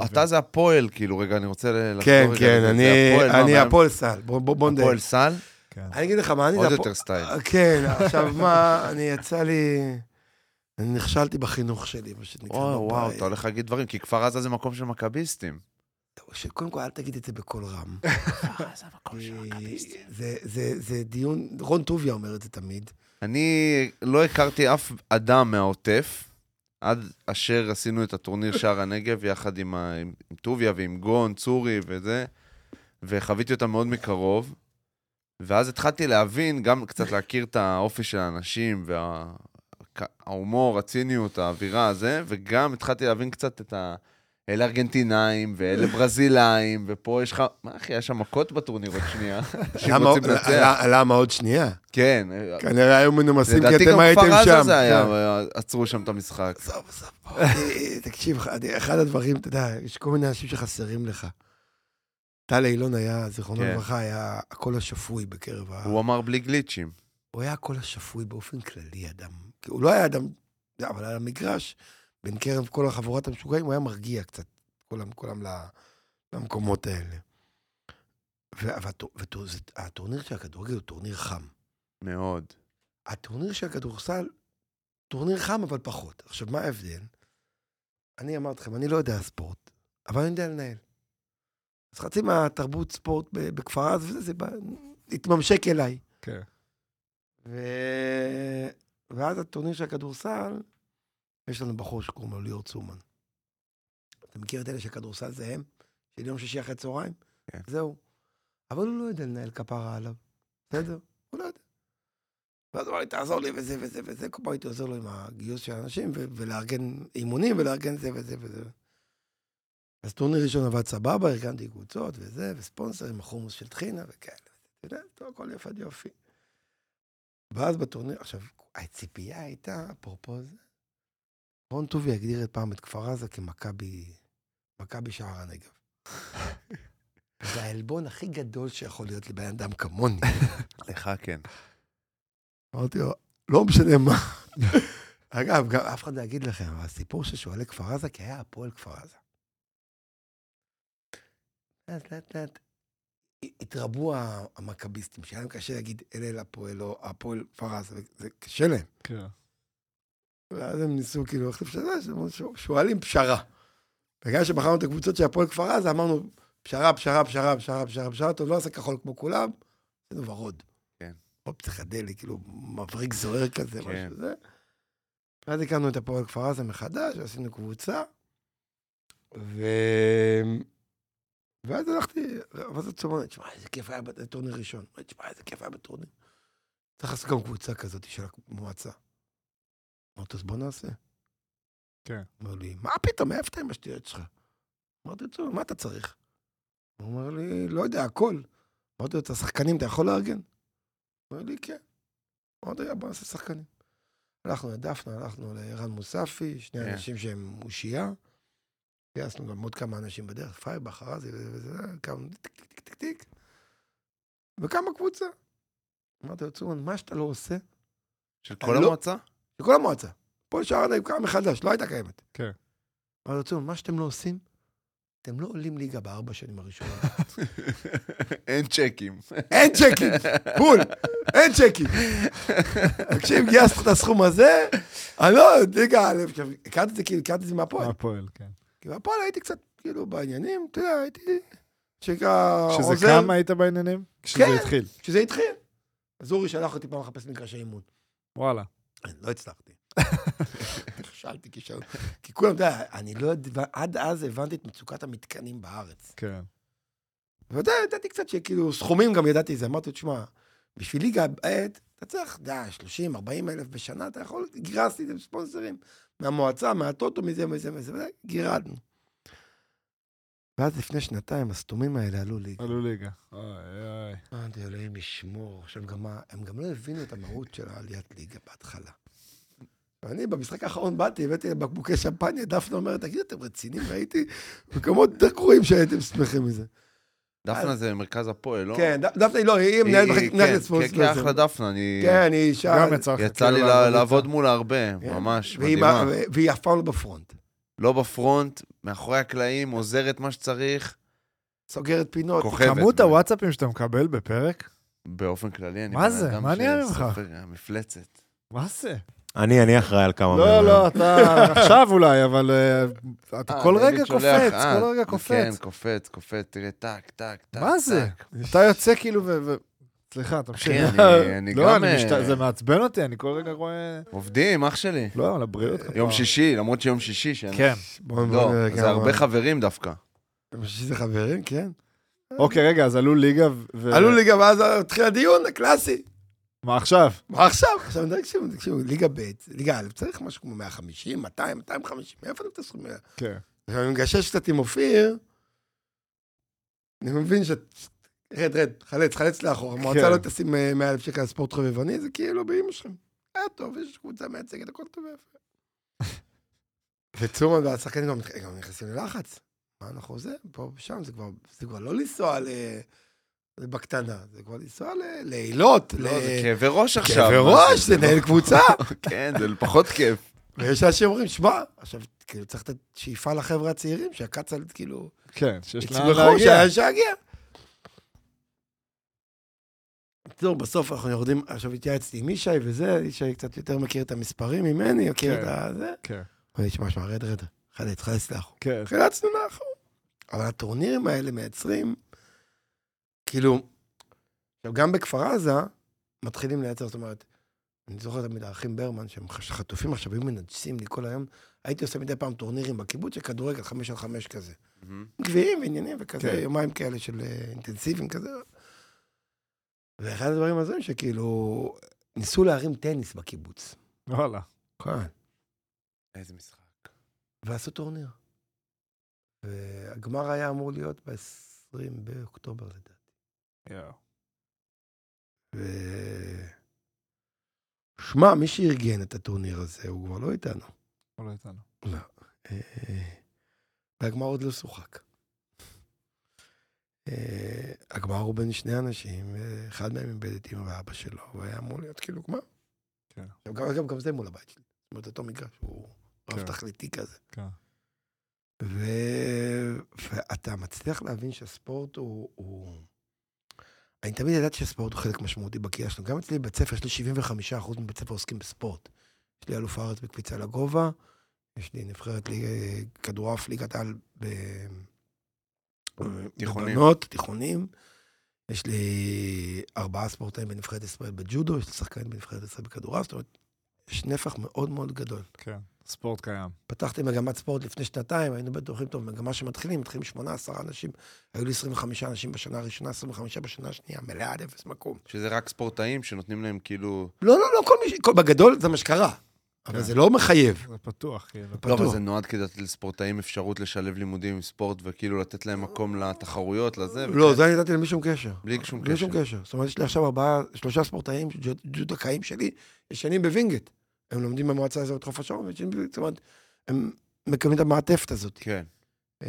אתה זה הפועל, כאילו, רגע, אני רוצה לחזור כן, רגע כן, לזה. אני הפועל, מה, אני מה, הפועל סל. בוא בוא- בוא נדייק. הפועל סל? כן. אני אגיד לך מה, אני... עוד זה יותר סטייל. כן, עכשיו מה, אני יצא לי... אני נכשלתי בחינוך שלי, מה שנקרא. וואו, וואו. אתה הולך להגיד דברים, כי כפר עזה זה מקום של מכביסטים. שקודם כל, אל תגיד את זה בקול רם. זה המקום זה- זה זה דיון, רון טוביה אומר את זה תמיד. אני לא הכרתי אף אדם מהעוטף, עד אשר עשינו את הטורניר שער הנגב יחד עם, ה... עם טוביה ועם גון, צורי וזה, וחוויתי אותם מאוד מקרוב. ואז התחלתי להבין, גם קצת להכיר את האופי של האנשים, וההומור, הציניות, האווירה הזה, וגם התחלתי להבין קצת את ה... אלה ארגנטינאים, ואלה ברזילאים, ופה יש לך... מה אחי, יש שם מכות בטורניר עוד שנייה. למה- עוד שנייה? כן. כנראה היו מנומסים כי לדעתי אתם גם הייתם כפר שם. עזה זה היה, כן. עצרו שם את המשחק. עזוב, עזוב. תקשיב, אחד הדברים, אתה יודע, יש כל מיני אנשים שחסרים לך. טל אילון היה, זיכרונו כן. לברכה, היה הקול השפוי בקרב ה... הוא אמר בלי גליצ'ים. הוא היה הקול השפוי באופן כללי, אדם. הוא לא היה אדם, אבל על המגרש, בין קרב כל החבורת המשוגעים, הוא היה מרגיע קצת, כולם, כולם למקומות האלה. והטורניר של הכדורגל הוא טורניר חם. מאוד. הטורניר של הכדורסל, טורניר חם אבל פחות. עכשיו, מה ההבדל? אני אמרתי לכם, אני לא יודע ספורט, אבל אני יודע לנהל. אז חצי מהתרבות ספורט בכפר עזה, וזה, זה בא- התממשק אליי. כן. ו... ואז הטורניר של הכדורסל, יש לנו בחור שקוראים לו ליאור צומן. אתה מכיר את אלה שהכדורסל זה הם? של יום שישי אחרי צהריים? כן. זהו. אבל הוא לא יודע לנהל כפרה עליו, בסדר? הוא לא יודע. ואז הוא אמר לי, תעזור לי וזה וזה וזה, כל פעם הייתי עוזר לו עם הגיוס של האנשים, ולארגן אימונים ולארגן זה וזה וזה. אז טורניר ראשון עבד סבבה, ארגנתי קבוצות וזה, וספונסרים, החומוס של טחינה וכאלה. אתה יודע, טוב, הכל יפה יופי. ואז בטורניר, עכשיו, הציפייה הייתה, אפרופו זה, רון טובי הגדיר את פעם את כפר עזה כמכבי, מכבי שער הנגב. זה העלבון הכי גדול שיכול להיות לבן אדם כמוני. לך כן. אמרתי לו, לא משנה מה. אגב, גם אף אחד לא יגיד לכם, אבל הסיפור של שועלי כפר עזה, כי היה הפועל כפר עזה. לאט לאט לאט התרבו המכביסטים, שהיה להם קשה להגיד אלה אל הפועל או הפועל כפר עזה, וזה קשה להם. כן. ואז הם ניסו כאילו איך לפשרה, שואלים פשרה. בגלל שבחרנו את הקבוצות של הפועל כפר עזה, אמרנו פשרה, פשרה, פשרה, פשרה, פשרה, פשרה, טוב, לא עושה כחול כמו כולם, עשינו ורוד. כן. או פסיכדלי, כאילו מבריק זוהר כזה, כן. משהו זה. ואז הקמנו את הפועל כפר עזה מחדש, ועשינו קבוצה. ו... ואז הלכתי, ואז אתה אומר, תשמע, איזה כיף היה בטורניר ראשון. תשמע, איזה כיף היה בטורניר. צריך לעשות גם קבוצה כזאת של המועצה. אמרתי, אז בוא נעשה. כן. אמר לי, מה פתאום, מאיפה אתה עם השטויות שלך? אמרתי לו, מה אתה צריך? הוא אומר לי, לא יודע, הכל. אמרתי לו, את השחקנים אתה יכול לארגן? הוא אומר לי, כן. אמרתי לו, בוא נעשה שחקנים. הלכנו לדפנה, הלכנו לערן מוספי, שני כן. אנשים שהם אושייה. גייסנו גם עוד כמה אנשים בדרך, פייבך, ארזי וזה, קמנו טיק טיק טיק טיק. וקמה קבוצה. אמרתי לו, צורמן, מה שאתה לא עושה, של כל לא- המועצה? של כל המועצה. פה שער קמה מחדש, לא הייתה קיימת. כן. אבל רצו, מה שאתם לא עושים, אתם לא עולים ליגה בארבע שנים הראשונות. אין צ'קים. אין צ'קים, בול, אין צ'קים. תקשיב, גייסת את הסכום הזה, אני לא, ליגה א', הכרתי את זה כאילו, הכרתי את זה מהפועל. הפועל, כן. כי מהפועל הייתי קצת, כאילו, בעניינים, אתה יודע, הייתי, שנקרא, שזה עוזר, כמה היית בעניינים? כשזה כן. התחיל. כשזה התחיל. אז אורי שלח אותי פעם לחפש מגרשי אימון. וואלה. לא הצלחתי. נכשלתי כישלון. כי כולם, אתה יודע, אני לא יודע, עד אז הבנתי את מצוקת המתקנים בארץ. כן. ואתה יודע, ידעתי קצת שכאילו, סכומים גם ידעתי זה. אמרתי, תשמע, בשביל ליגה ב', אתה צריך, אתה יודע, 30, 40 אלף בשנה, אתה יכול, גירסתי את הספונסרים מהמועצה, מהטוטו, מזה, מזה, מזה, גירדנו. ואז לפני שנתיים, הסתומים האלה עלו ליגה. עלו ליגה. אוי אוי. אמרתי, אלוהים ישמור. עכשיו, גם מה, הם גם לא הבינו את המהות של העליית ליגה בהתחלה. ואני במשחק האחרון באתי, הבאתי להם בקבוקי שמפניה, דפנה אומרת, תגידו, אתם רציניים? ראיתי מקומות יותר גרועים שהייתם שמחים מזה. דפנה זה מרכז הפועל, לא? כן, דפנה היא לא, היא מנהלת מחלקת כן, מנהלת כן, ספורט. כן, אחלה דפנה, אני... כן, היא אישה... גם יצא לי לה- לעבוד. מולה הרבה, כן. ממש, מדהימה. והיא אף פעם לא בפרונט. לא בפרונט, מאחורי הקלעים, עוזרת מה שצריך, סוגרת פינות. כוכבת. כמות הוואטסאפים שאתה מקבל בפרק? באופן כללי, אני מה זה? מה נהיה ממך? שסופר, המפלצת. מה זה? אני, אני אחראי על כמה לא, לא. אתה עכשיו אולי, אבל אה, אתה אה, כל רגע קופץ, אה, כל רגע כן, קופץ. קופץ, קופץ, תראה, טק, טק, טק. מה זה? אתה יוצא כאילו ו... סליחה, תמשיך. אחי, אני- אני לא, גם, משת- אה, זה מעצבן אותי, אני כל רגע רואה... עובדים, אח שלי. לא, על הבריאות. יום. שישי, למרות שיום שישי, שאני... כן. בוא- לא, זה הרבה חברים דווקא. שזה חברים, כן. אוקיי, רגע, אז עלו ליגה ו... עלו ליגה, ואז התחיל הדיון הקלאסי. מה עכשיו? מה עכשיו? עכשיו, תקשיבו, תקשיבו, ליגה ב', ליגה א', צריך משהו כמו 150, 200, 250, מאיפה אתם תעשו 100? כן. עכשיו, אני מגשש קצת עם אופיר, אני מבין ש... רד, רד, חלץ, חלץ לאחור. המועצה כן. לא תשים אה, 100 אלף שקל על ספורט חובבני, זה כאילו באמא שלכם. היה טוב, יש קבוצה מייצגת, הכל טוב ויפה. וצורמן והשחקנים גם נכנסים ללחץ. מה אנחנו זה? פה ושם, זה כבר, זה כבר לא לנסוע ל... זה בקטנה, זה כבר לנסוע ל- לילות, ל... לא, זה כאבי ראש עכשיו. כאבי ראש, זה לנהל קבוצה. כן, זה פחות כיף. ויש אנשים שאומרים, שמע, עכשיו, כאילו, צריך לתת שאיפה לחבר'ה הצעירים, שהקצ"ל, כאילו, כן, שיש לאן יצמחו, להגיע. שה- שיגיע. תראו, בסוף אנחנו יורדים, עכשיו התייעצתי עם ישי וזה, ישי קצת יותר מכיר את המספרים ממני, מכיר כן. את ה... זה. כן. הוא אומר, שמע, שמע, רד, רד, חלץ, חלץ לאחור. כן. חילצנו לאחור. אבל הטורנירים האלה מייצרים, כאילו, עכשיו, גם בכפר עזה, מתחילים לייצר, זאת אומרת, אני זוכר תמיד האחים ברמן, שהם חטופים עכשיו, היו מנג'סים לי כל היום. הייתי עושה מדי פעם טורנירים בקיבוץ של כדורגל, חמש על חמש כזה. גביעים ועניינים וכזה, כן. יומיים כאלה של אה, אינטנסיביים כזה. ואחד הדברים הזויים שכאילו, ניסו להרים טניס בקיבוץ. וואלה. כן. איזה משחק. ועשו טורניר. והגמר היה אמור להיות ב-20 באוקטובר לדעתי. יואו. ו... שמע, מי שארגן את הטורניר הזה, הוא כבר לא איתנו. הוא לא איתנו. אה, והגמר עוד לא שוחק. אה, הגמר הוא בין שני אנשים, ואחד מהם איבד את אמא ואבא שלו, והיה אמור להיות כאילו גמר. כן. גם, גם, גם זה מול הבית שלי. זאת אומרת, אותו מגרש, הוא כן. רב תכליתי כזה. כן. ו... ואתה מצליח להבין שהספורט הוא, הוא... אני תמיד ידעתי שהספורט הוא חלק משמעותי בקריאה שלנו. גם אצלי בבית ספר, יש לי 75% מבית ספר עוסקים בספורט. יש לי אלוף הארץ בקפיצה לגובה, יש לי נבחרת כדורעף ליגת על. תיכונים. בבנות, תיכונים. יש לי ארבעה ספורטאים בנבחרת ישראל בג'ודו, יש לי שחקנים בנבחרת ישראל בכדורעף, זאת אומרת, יש נפח מאוד מאוד גדול. כן, ספורט קיים. פתחתי מגמת ספורט לפני שנתיים, היינו בטוחים, טוב, מגמה שמתחילים, מתחילים שמונה, עשרה אנשים. היו לי 25 אנשים בשנה הראשונה, 25 בשנה השנייה, מלאה עד אפס מקום. שזה רק ספורטאים שנותנים להם כאילו... לא, לא, לא, כל מי ש... בגדול זה מה שקרה. אבל. זה לא מחייב. זה פתוח, כאילו. לא, אבל. זה נועד כדי לתת לספורטאים אפשרות לשלב לימודים עם ספורט וכאילו לתת להם מקום לתחרויות, לזה. לא. זה אני נתתי בלי שום קשר. בלי שום בלי שום קשר. קשר. זאת אומרת, יש לי עכשיו ארבעה, שלושה ספורטאים, ג'ו- ג'ודוקאים שלי, ישנים בווינגייט. הם לומדים במועצה האזורית חוף השרון, בווינגייט. זאת אומרת, הם מקבלים את המעטפת הזאת. כן. אמ,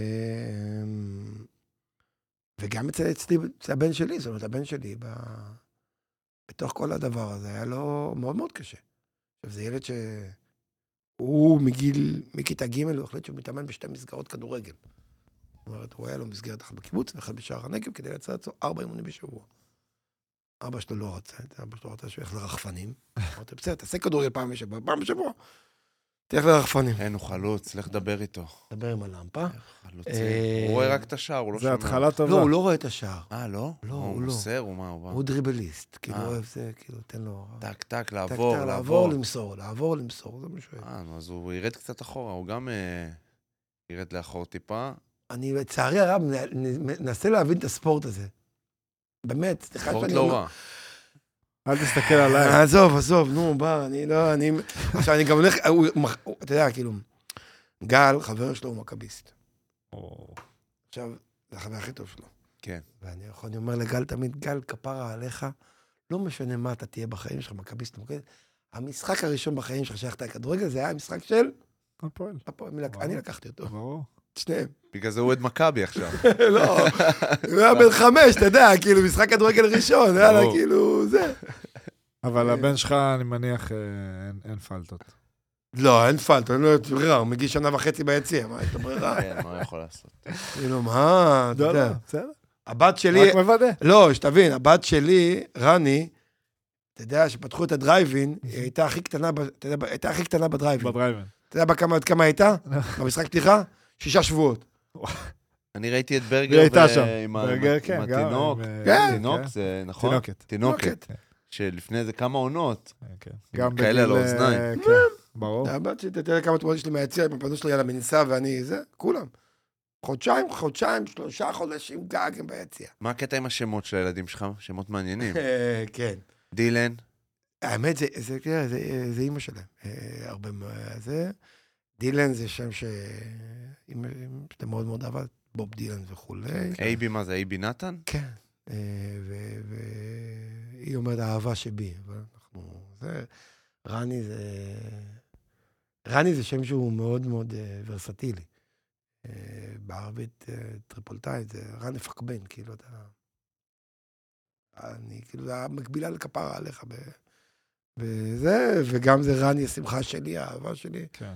וגם אצל, אצלי, אצל הבן שלי, זאת אומרת, הבן שלי, ב... בתוך כל הדבר הזה, היה לו מאוד מאוד קשה. עכשיו, זה ילד שהוא מגיל, מכיתה ג', הוא החליט שהוא מתאמן בשתי מסגרות כדורגל. זאת אומרת, הוא היה לו מסגרת אחת בקיבוץ ואחת בשער הנגב, כדי לייצר לעצמו ארבע אימונים בשבוע. אבא שלו לא רצה את זה, אבא שלו רצה שהוא ילך לרחפנים. אמרתי, בסדר, תעשה כדורגל פעם בשבוע, פעם בשבוע. תלך לרחפנים. אין, הוא חלוץ, לך דבר איתו. דבר עם הלמפה. חלוץ. אה, הוא רואה רק את השער, הוא לא זה שומע. התחלה טובה. לא, הוא לא רואה את השער. אה, לא? לא, הוא הוא לא. מוסר, הוא מה, הוא בא? הוא דריבליסט, כאילו, אה. אוהב זה, כאילו, תן לו... טק, טק, לעבור, טק, לעבור. למסור, לעבור, למסור, זה מה שהוא אוהב. אה, נו, אז הוא ירד קצת אחורה, הוא גם אה, ירד לאחור טיפה. אני, לצערי הרב, מנסה להבין את הספורט הזה. באמת, סליחה ספורט שאני לא אומר. רע. אל תסתכל עליי. עזוב, עזוב, נו, בא, אני לא, אני... עכשיו, אני גם הולך, הוא- מח- הוא- אתה יודע, כאילו, גל, חבר שלו הוא מכביסט. עכשיו, זה החבר הכי טוב שלו. כן. ואני יכול, אני אומר לגל תמיד, גל, כפרה עליך, לא משנה מה אתה תהיה בחיים שלך, מכביסט, מוקד. המשחק הראשון בחיים שלך שהלכת לכדורגל, זה היה משחק של... הפועל. הפועל. אני לקחתי אותו, ברור. את שניהם. בגלל זה הוא אוהד מכבי עכשיו. לא, הוא היה בן חמש, אתה יודע, כאילו, משחק כדורגל ראשון, יאללה. כאילו, זה. אבל אה. הבן שלך, אני מניח, אה, אין- אין פלטות. לא, אין פלטו, אין לו את ברירה, הוא מגיש שנה וחצי ביציע, מה, יש לו ברירה? כן, מה הוא יכול לעשות? כאילו, מה, אתה לא, לא, יודע. בסדר. הבת שלי, רק מוודא. לא, שתבין, הבת שלי, רני, אתה יודע, שפתחו את הדרייבין, היא הייתה הכי קטנה, אתה יודע, הייתה הכי קטנה בדרייבין. בדרייבן. אתה יודע בכמה- עד כמה הייתה? במשחק פתיחה? שישה שבועות. אני ראיתי את ברגר. עם כן. התינוק. אה, כן. תינוק כן. זה נכון? תינוקת. שלפני איזה כמה עונות. כן, כן. גם כאלה על בגיל, האוזניים. אה, כן, ברור. הבת שלי, יודע כמה תמונות יש לי מהיציע, עם הבנות שלי, יאללה, מניסה ואני, זה, כולם. חודשיים, חודשיים, שלושה חודשים גג הם ביציע. מה הקטע עם השמות של הילדים שלך? שמות מעניינים. אה, כן. דילן, האמת, זה, זה, זה, זה, זה אימא שלהם. אה, הרבה מה... זה... דילן זה שם ש... אימא שאתה מאוד מאוד אהבה, בוב דילן וכולי. אייבי, מה זה, אייבי נתן? כן. אה, והיא אומרת, האהבה שבי. אבל אנחנו... זה... רני זה... רני זה שם שהוא מאוד מאוד אה, ורסטילי. אה, בערבית טריפולטאית זה רני פקבן, כאילו, אתה... אני, כאילו, זה המקבילה לכפרה עליך. וזה, וגם זה רני, השמחה שלי, האהבה שלי, כן.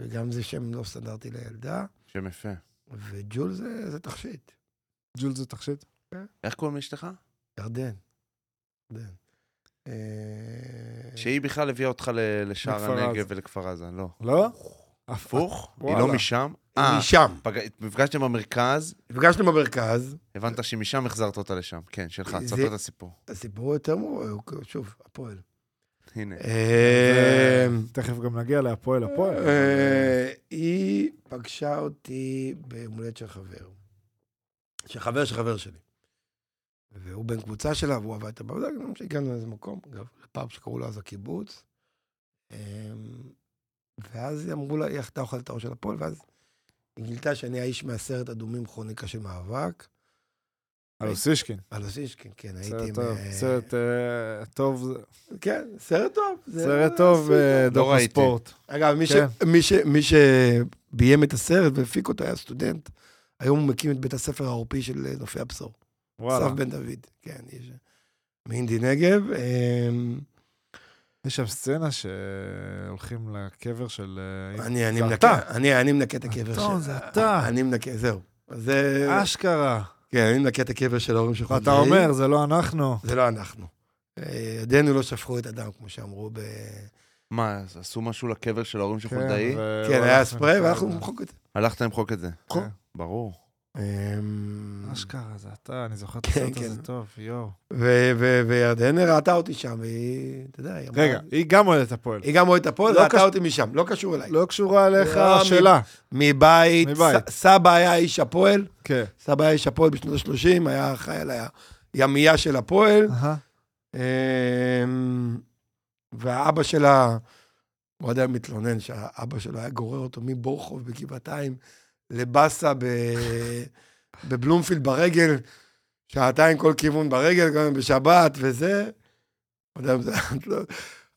וגם זה שם לא סטנדרטי לילדה, שם יפה. וג'ול זה, זה תכשיט. ג'ול זה תכשיט? איך קוראים לאשתך? ירדן. ירדן. אה, שהיא בכלל הביאה אותך לשער הנגב. ולכפר עזה, לא. לא? הפוך? היא. לא משם? היא אה, משם. פג- נפגשתם במרכז, נפגשנו במרכז, הבנת שמשם החזרת אותה לשם. כן, שלך, תספר את הסיפור. הסיפור יותר מורה, הוא שוב, הפועל. הנה. אה, תכף גם נגיע להפועל הפועל. אה, היא פגשה אותי ביום הולדת של חבר. של חבר של חבר שלי. והוא בן קבוצה שלה, והוא עבד איתה בעבודה, גם שהגענו לאיזה מקום, אגב, לפאב שקראו לו אז הקיבוץ. אה, ואז אמרו לה, היא אחתה אוכלת את הראש של הפועל, ואז היא גילתה שאני האיש מהסרט אדומים כרוניקה של מאבק. על אוסישקין. על אוסישקין, כן, הייתי... סרט עם, טוב. אה, סרט אה, טוב. כן, סרט טוב. סרט לא טוב אה, ראיתי. הספורט. אגב, מי, כן. מי, שביים את הסרט והפיק אותו היה סטודנט. היום הוא מקים את בית הספר העורפי של נופי הבשור. וואלה. אסף בן דוד, כן, יש... מאינדי נגב. אמ, יש שם סצנה שהולכים לקבר של... אני אני מנקה. אני אני מנקה את הקבר של... זה אתה. אני מנקה, זהו. זה... אשכרה. כן, אני מנקה את הקבר של ההורים של ואתה אומר, זה לא אנחנו. זה לא אנחנו. אה, ידינו לא שפכו את הדם, כמו שאמרו ב... מה, עשו משהו לקבר של ההורים של כן, חולדאי? כן, וואלה, היה זה ספרי, ואנחנו נמחוק את זה. הלכת למחוק את זה. כן. ברור. אמ, אשכרה, זה אתה, אני זוכר את כן, הסרט הזה כן. טוב, יואו. ו- ו- וירדנה ראתה אותי שם, והיא, אתה יודע, היא אמרה... רגע, היא גם אוהדת הפועל. היא גם אוהדת הפועל, לא ראתה אותי משם, לא קשור אליי. לא קשורה אליך לא, השאלה. מבית, סבא היה איש הפועל, כן. סבא היה איש הפועל בשנות ה-30, היה אחראי על הימייה של הפועל. אמ, והאבא שלה, הוא עדיין מתלונן שהאבא שלו היה גורר אותו מבורחוב בגבעתיים לבאסה ב- בבלומפילד ברגל, שעתיים כל כיוון ברגל, גם בשבת וזה. לא-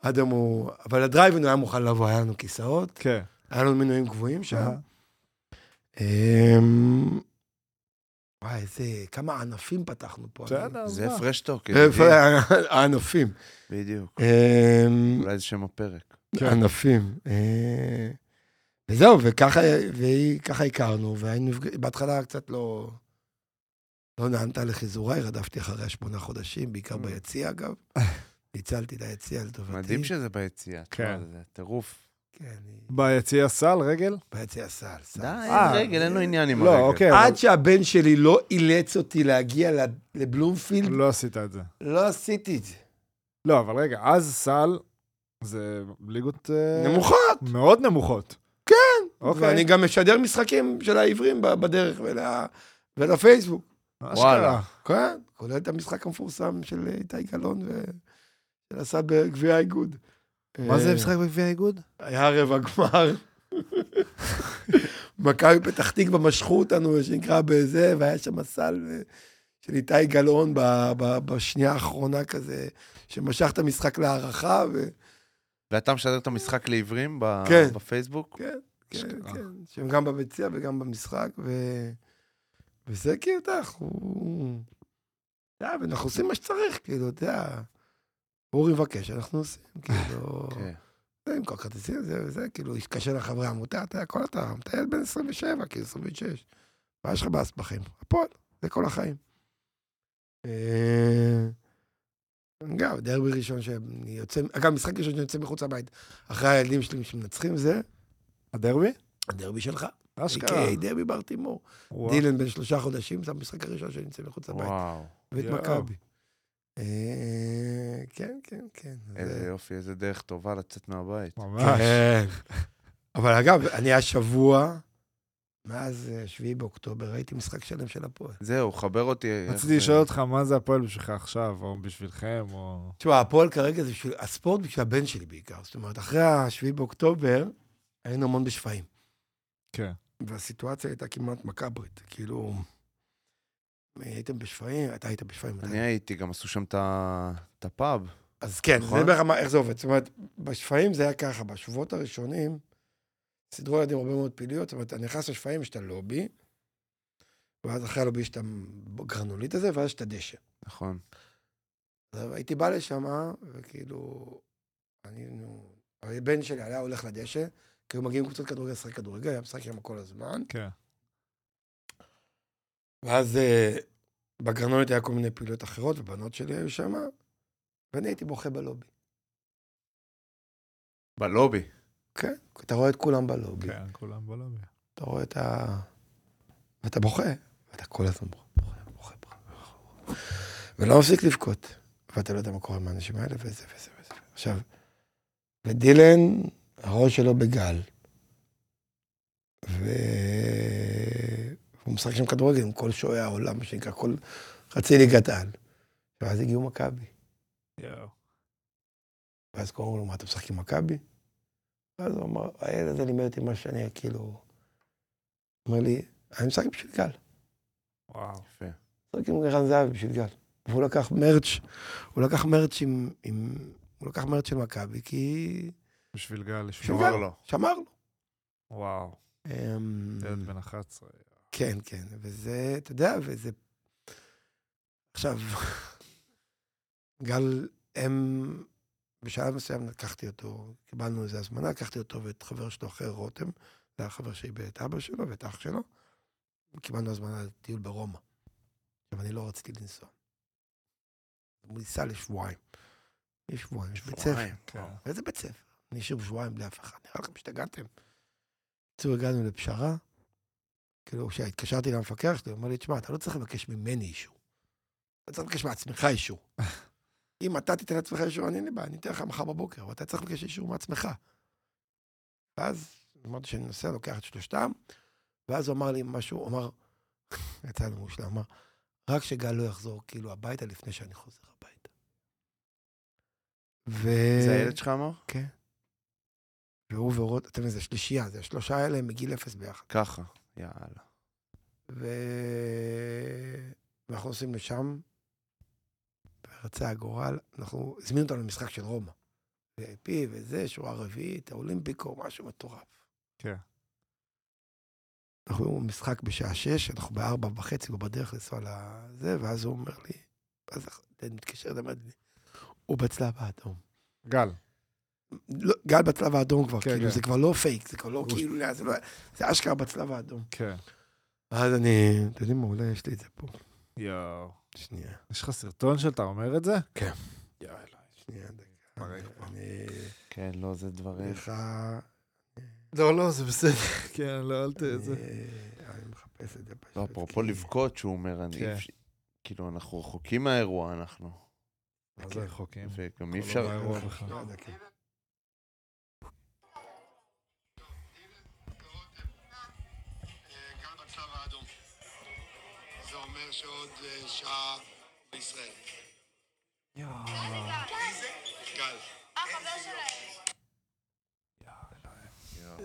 היום הוא... אבל הדרייבין הוא היה מוכן לבוא, היה לנו כיסאות, כן. היה לנו מנויים קבועים שם. אמ, וואי, איזה... כמה ענפים פתחנו פה. בסדר, זה מה? פרשטוק. איפה הענפים? בדיוק. אמ, אולי זה שם הפרק. כן. ענפים. וזהו, וככה והיא- ככה הכרנו, והיינו בהתחלה קצת לא... לא נענתה לחיזוריי, רדפתי אחריה שמונה חודשים, בעיקר ביציע אגב. ניצלתי את היציע לטובתי. מדהים שזה ביציאה. כן. זה טירוף. כן, ביציע סל, רגל? ביציע סל, סל. די, אה, אין רגל, אין לו עניין עם לא, הרגל. אוקיי. עד שהבן שלי לא אילץ אותי להגיע ל- לבלומפילד, לא עשית את זה. לא עשיתי את זה. לא, אבל רגע, אז סל זה ליגות... אה, נמוכות. מאוד נמוכות. כן. אוקיי. ואני גם משדר משחקים של העברים בדרך ול- ולפייסבוק. וואלה. כן, כולל את המשחק המפורסם של איתי גלאון ו... של עשה בגביע האיגוד. מה זה אה, משחק בגביע האיגוד? היה רבע גמר. מכבי פתח תקווה משכו אותנו, מה שנקרא, בזה, והיה שם סל ו- של איתי גלאון בשנייה האחרונה כזה, שמשך את המשחק להערכה, ו... ואתה משדר את המשחק לעיוורים ב- כן. בפייסבוק? כן, כן. כן, שהם גם בביציע וגם במשחק, ו... וזה כאילו, אתה יודע, אנחנו... אתה יודע, ואנחנו עושים מה שצריך, כאילו, אתה יודע, אורי מבקש, אנחנו עושים, כאילו... כן. זה עם כל כרטיסים, זה וזה, כאילו, קשה לחברי עמותה, אתה יודע, כל אתה, מטייל בן 27, כאילו, 26. מה יש לך באס בחיים? הפועל, זה כל החיים. אגב, דרבי ראשון שאני יוצא, אגב, משחק ראשון שאני יוצא מחוץ לבית, אחרי הילדים שלי שמנצחים זה, הדרבי? הדרבי שלך. אשכרה. דרבי בר תימור. וואו. דילן בן שלושה חודשים, זה המשחק הראשון שאני יוצא מחוץ לבית. וואו, ואת. מכבי. אה, כן, כן, כן. איזה זה- יופי, איזה דרך טובה לצאת מהבית. ממש. כן. אבל אגב, אני השבוע, מאז אה, 7 באוקטובר, ראיתי משחק שלם של הפועל. זהו, חבר אותי. רציתי זה- לשאול אותך מה זה הפועל בשבילך עכשיו, או בשבילכם, או... תשמע, הפועל כרגע זה בשביל, הספורט בשביל הבן שלי בעיקר. זאת אומרת, אחרי ה-7 באוקטובר, היינו המון בשפיים. כן. והסיטואציה הייתה כמעט מקאברית. כאילו, הייתם בשפיים, אתה היית בשפיים. אני הייתי, גם עשו שם את ה- את הפאב. אז כן, נכון? זה ברמה, איך זה עובד. זאת אומרת, בשפיים זה היה ככה, בשבועות הראשונים, סידרו ילדים הרבה מאוד פעילויות, זאת אומרת, אתה נכנס לשפיים, יש את הלובי, ואז אחרי הלובי יש את הגרנולית הזה, ואז יש את הדשא. נכון. אז הייתי בא לשם, וכאילו, אני, נו, הבן שלי היה הולך לדשא, כי היו מגיעים קבוצות כדורגל לשחק כדורגל, היה משחק שם כל הזמן, כן. ואז אה, בגרנולית היה כל מיני פעילויות אחרות, ובנות שלי היו שם, ואני הייתי בוכה בלובי. בלובי. כן, אתה רואה את כולם בלובי. כן, כולם בלובי. אתה רואה את ה... ואתה בוכה, ואתה כל הזמן בוכה, בוכה, בוכה, בוכה. ולא מפסיק לבכות. ואתה לא יודע מה קורה עם האנשים האלה, וזה וזה וזה. עכשיו, ודילן, הראש שלו בגל. ו... הוא משחק שם כדורגל עם כל שועי העולם, מה שנקרא, כל חצי ליגת על. ואז הגיעו מכבי. יואו. ואז קוראים לו, מה, אתה משחק עם מכבי? ואז הוא אמר, הילד הזה לימד אותי מה שאני, כאילו... אומר לי, אני משחק בשביל גל. וואו. יפה. משחק עם גרן זהבי בשביל גל. והוא לקח מרץ', הוא לקח מרץ' עם... עם הוא לקח מרץ' של מכבי, כי בשביל. גל. שמר לו. שמר לו. וואו. אמ, ילד בן 11. כן, כן, וזה, אתה יודע, וזה... עכשיו, גל, הם, בשלב מסוים לקחתי אותו, קיבלנו איזו הזמנה, לקחתי אותו ואת חבר שלו אחר, רותם, זה היה חבר שלי ואת אבא שלו ואת אח שלו, קיבלנו הזמנה לטיול ברומא. עכשיו, אני לא רציתי לנסוע. הוא ניסה לשבועיים. יש שבועיים, יש בית ספר. כן. איזה בית ספר? אני אשאיר שבועיים בלי אף אחד, נראה לכם השתגעתם. בקיצור, הגענו לפשרה, כאילו, כשהתקשרתי למפקח שלי, הוא אומר לי, תשמע, אתה לא צריך לבקש ממני אישור. אתה צריך לבקש מעצמך אישור. אם אתה תיתן לעצמך אישור, אני אין לי בעיה, אני אתן לך מחר בבוקר, אבל אתה צריך לבקש אישור מעצמך. ואז אמרתי שאני נוסע, לוקח את שלושתם, ואז הוא אמר לי משהו, הוא אמר, יצא לנו מושלם, אמר, רק שגל לא יחזור כאילו הביתה לפני שאני חוזר הביתה. ו... זה הילד שלך אמר? כן. והוא ורות, אתם זה שלישייה, זה השלושה האלה מגיל אפס ביחד. ככה, יאללה. ו... ואנחנו נוסעים לשם, ורצה הגורל, אנחנו, הזמינו אותנו למשחק של רומא. VIP וזה, שורה רביעית, האולימפיקו, משהו מטורף. כן. אנחנו במשחק בשעה שש, אנחנו בארבע וחצי, הוא בדרך לנסוע לזה, ואז הוא אומר לי, אז אני מתקשר, אומר לי, הוא בצלב האדום. גל. לא, גל בצלב האדום כבר, כן, כאילו, כן. זה כבר לא פייק, זה כבר לא כאילו, זה לא, זה אשכרה בצלב האדום. כן. אז אני, אתם יודעים מה, אולי יש לי את זה פה. יואו. שנייה. יש לך סרטון שאתה אומר את זה? יאללה, שנייה, דקה. אני... כן, לא, זה דברים. לך... לא, לא, זה בסדר. כן, לא, אל ת... זה. אני- מחפש את זה פשוט. לא, אפרופו לבכות, שהוא אומר, אני... כן. כאילו, אנחנו רחוקים מהאירוע, אנחנו. מה זה רחוקים? וגם לא אי אפשר... אה, שעה בישראל.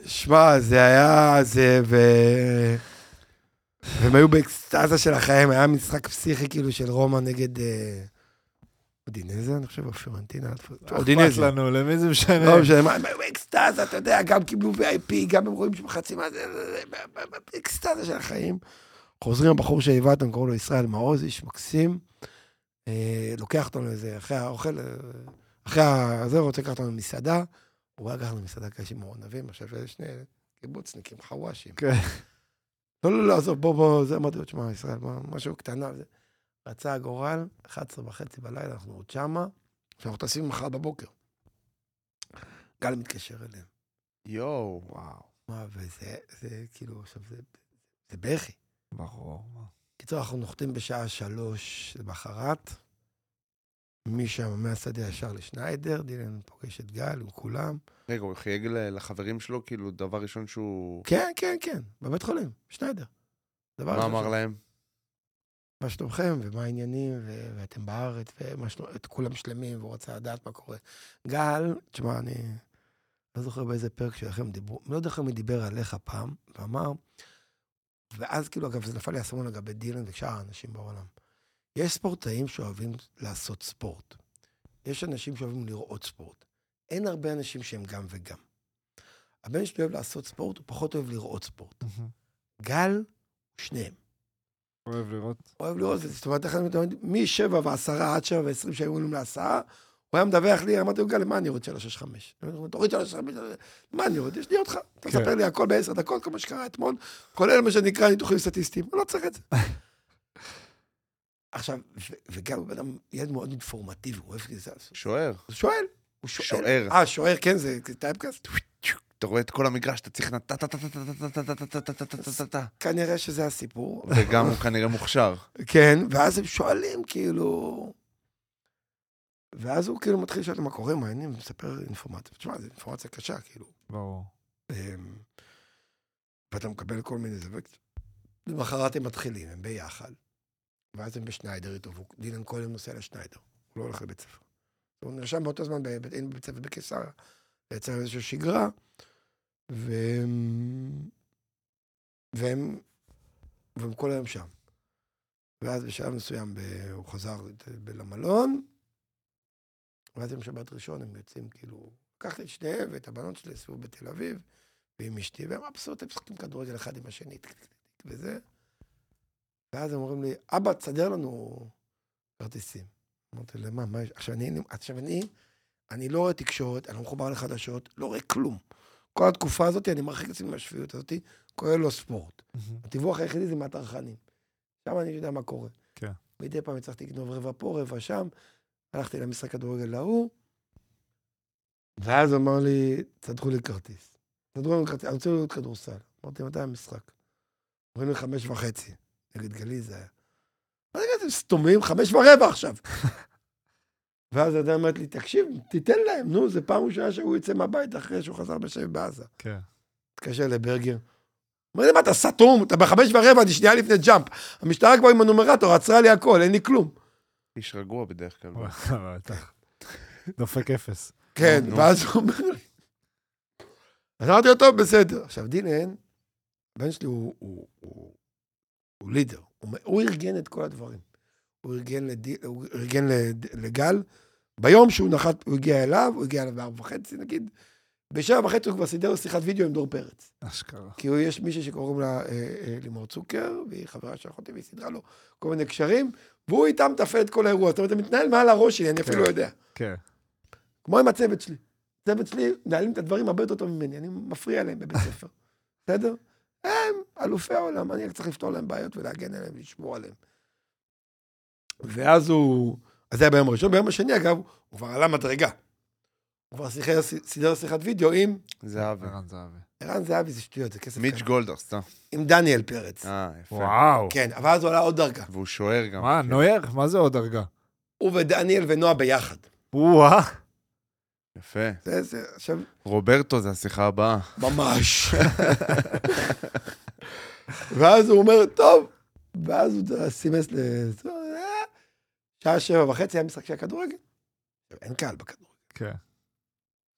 שמע, זה היה, זה, ו... והם היו באקסטזה של החיים, היה משחק פסיכי כאילו של רומא נגד אה, אודינזה, אני חושב, או פיורנטינה, אכפת אודינזה. לנו, למי זה משנה? לא משנה, מה, הם היו באקסטזה, אתה יודע, גם קיבלו VIP, גם הם רואים שם חצי מה זה, באקסטזה של החיים. חוזרים הבחור שהיווה אותם, קוראים לו ישראל מעוז, איש מקסים. אה, לוקח אותנו איזה, אחרי האוכל, אה, אחרי הזה, רוצה לקחת אותנו למסעדה. הוא היה לנו למסעדה כאלה של מעונבים, עכשיו יש שני קיבוצניקים, חוואשים. כן. לא, לא, לא, עזוב, בוא, בוא, זה אמרתי לו, תשמע, ישראל, משהו קטנה. רצה הגורל, 11 וחצי בלילה, אנחנו עוד שמה, שאנחנו טסים מחר בבוקר. גל מתקשר אליהם. יואו, וואו. מה, וזה, זה כאילו, עכשיו, זה, זה בכי. ברור. קיצור, אנחנו נוחתים בשעה שלוש למחרת, משם, מהשדה ישר לשניידר, דילן פוגש את גל עם כולם. רגע, הוא חייג לחברים שלו, כאילו, דבר ראשון שהוא... כן, כן, כן, בבית חולים, שניידר. דבר מה אמר להם? מה שלומכם, ומה העניינים, ו- ואתם בארץ, ומה שלום, את כולם שלמים, והוא רצה לדעת מה קורה. גל, תשמע, אני לא זוכר באיזה פרק שלכם דיברו, לא יודע איך מי דיבר עליך פעם, ואמר, ואז כאילו, אגב, זה נפל לי האסימון לגבי דילן ושאר האנשים בעולם. יש ספורטאים שאוהבים לעשות ספורט. יש אנשים שאוהבים לראות ספורט. אין הרבה אנשים שהם גם וגם. הבן שלי אוהב לעשות ספורט, הוא פחות אוהב לראות ספורט. גל, שניהם. אוהב לראות. אוהב לראות זאת אומרת, איך אני מתכוון, משבע ועשרה עד שבע ועשרים שהיו עולים להסעה, הוא היה מדווח לי, אמרתי לו, גל, למה אני שש חמש? תוריד שלוש שש חמש, מה אני רוצה? יש לי אותך. אתה כן. מספר לי הכל בעשר דקות, כל מה שקרה אתמול, כולל מה שנקרא ניתוחים סטטיסטיים, אני לא צריך את זה. עכשיו, וגם הוא בן אדם, ילד מאוד אינפורמטיבי, הוא אוהב את זה. שוער. הוא שואל, הוא. שוער. אה, שוער, כן, זה טייפקאסט? אתה רואה את כל המגרש, אתה צריך נטה-טה-טה-טה-טה-טה-טה-טה-טה-טה-טה-טה. כנראה שזה הסיפור. וגם הוא כנראה מוכשר. כן, ואז הם שואלים, כאילו... ואז הוא כאילו מתחיל לשאול מה קורה, מה העניינים, מספר אינפורמציה. תשמע, זו אינפורמציה קשה, כאילו. ברור. אמ, ואתה מקבל כל מיני זווית. למחרת הם מתחילים, הם ביחד. ואז הם בשניידר איתו, ודילן יום נוסע לשניידר. הוא לא הולך לבית ספר. הוא נרשם באותו זמן היינו בבית ספר בקיסריה, לייצר איזושהי שגרה, והם... והם... והם כל היום שם. ואז בשלב מסוים ב... הוא חזר ב- למלון, ואז יום שבת ראשון הם יוצאים כאילו... לקחתי את שניהם ואת הבנות שלי לסיבוב בתל אביב, ועם אשתי, והם מבסוט, הם משחקים כדורגל אחד עם השני, וזה. ואז הם אומרים לי, אבא, תסדר לנו כרטיסים. אמרתי, למה, מה יש? עכשיו אני, עכשיו אני, אני לא רואה תקשורת, אני לא מחובר לחדשות, לא רואה כלום. כל התקופה הזאת, אני מרחיק את עצמי מהשפיות הזאת, כולל לא ספורט. הדיווח היחידי זה מהטרחנים. שם אני יודע מה קורה. כן. מדי פעם הצלחתי לגנוב רבע פה, רבע שם, הלכתי למשחק כדורגל ההוא, ואז אמר לי, תסדרו לי כרטיס. תסדרו לי כרטיס, אני רוצה לראות כדורסל. אמרתי, מתי המשחק? אומרים לי חמש וחצי. נגד גלי זה היה. מה זה אתם סתומים? חמש ורבע עכשיו. ואז אדם אמרת לי, תקשיב, תיתן להם, נו, זה פעם ראשונה שהוא יצא מהבית אחרי שהוא חזר בשבי בעזה. כן. התקשר לברגר. אומר לי, מה, אתה סתום? אתה בחמש ורבע, אני שנייה לפני ג'אמפ. המשטרה כבר עם הנומרטור, עצרה לי הכל, אין לי כלום. איש רגוע בדרך כלל. בטח. דופק אפס. כן. ואז הוא אומר לי... אז אמרתי לו, טוב, בסדר. עכשיו, דילן, הבן שלי הוא, לידר. הוא, ארגן את כל הדברים. הוא ארגן, לגל. ביום שהוא נחת, הוא הגיע אליו, הוא הגיע אליו בארבע וחצי, נגיד. בשבע וחצי הוא כבר סידר שיחת וידאו עם דור פרץ. אשכרה. כי הוא, יש מישהי שקוראים לה אה, אה, לימור צוקר, והיא חברה של אחותי, והיא סידרה לו כל מיני קשרים, והוא איתם מתפעל את כל האירוע. זאת אומרת, זה מתנהל מעל הראש שלי, אני אפילו כן. לא יודע. כן. כמו עם הצוות שלי. הצוות שלי מנהלים את הדברים הרבה יותר טוב ממני, אני מפריע להם בבית ספר. בסדר? הם אלופי העולם, אני רק צריך לפתור להם בעיות ולהגן עליהם ולשמור עליהם. ואז הוא... אז זה היה ביום הראשון. ביום השני, אגב, הוא כבר עלה מדרגה. הוא כבר שיחר, סידר שיחת וידאו עם זהבי. ערן זהבי. ערן זהבי, זה שטויות, זה כסף מיץ'. גולדהר, סתם. עם דניאל פרץ. אה, יפה. וואו. כן, אבל אז הוא עלה עוד דרגה. והוא שוער גם. מה, כן. נויר? מה זה עוד דרגה? הוא ודניאל ונועה ביחד. וואה. יפה. זה, זה, עכשיו, רוברטו זה השיחה הבאה. ממש. ואז הוא אומר, טוב. ואז הוא סימס ל... שעה שבע וחצי היה משחק של הכדורגל. אין קהל בכדורגל. כן.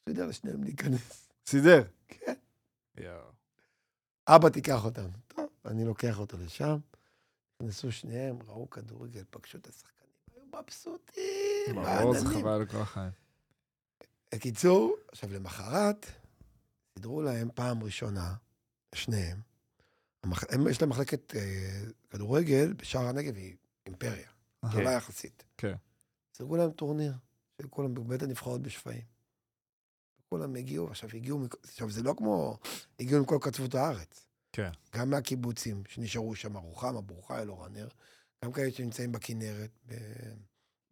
יודע לשניהם להיכנס. סידר. כן. יואו. אבא תיקח אותנו. טוב, אני לוקח אותו לשם. נכנסו שניהם, ראו כדורגל, פגשו את השחקנים. היו מבסוטים, ברור, זה. חבל לכל החיים. בקיצור, עכשיו למחרת, סידרו להם פעם ראשונה, שניהם, המח... הם, יש להם מחלקת אה, כדורגל בשער הנגב, היא אימפריה, גדולה יחסית. כן. סידרו להם טורניר, של כולם בבית הנבחרות בשפיים. כולם הגיעו, עכשיו הגיעו, עכשיו זה לא כמו, הגיעו מכל קצוות הארץ. כן. גם מהקיבוצים שנשארו שם, רוחמה, ברור חיל, אור הנר, גם כאלה שנמצאים בכנרת.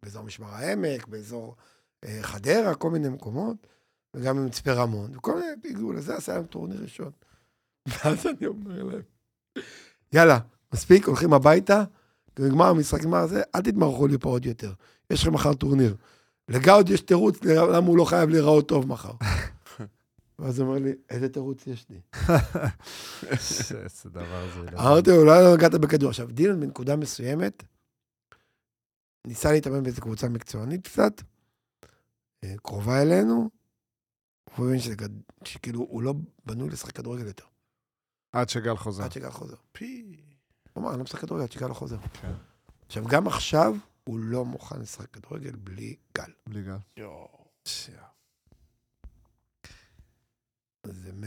באזור משמר העמק, באזור אה, חדרה, כל מיני מקומות, וגם ממצפה רמון, וכל מיני הגיעו לזה, עשה להם טורניר ראשון. ואז אני אומר להם, יאללה, מספיק, הולכים הביתה, נגמר המשחק, נגמר זה, אל תתמרחו לי פה עוד יותר. יש לכם מחר טורניר. לגאוד יש תירוץ למה הוא לא חייב להיראות טוב מחר. ואז הוא אומר לי, איזה תירוץ יש לי? איזה דבר זה. לא- אמרתי לו, אולי לא נגעת בכדור. עכשיו, דילן בנקודה מסוימת, ניסה להתאמן באיזו קבוצה מקצוענית קצת, אה, קרובה אלינו, הוא שזה גד- שכאילו, הוא לא בנוי לשחק כדורגל יותר, עד שגל חוזר. עד שגל חוזר. פי. הוא אמר, אני לא משחק כדורגל עד שגל לא חוזר. כן. עכשיו, גם עכשיו, הוא לא מוכן לשחק כדורגל בלי גל. בלי גל. יואו. זה מ...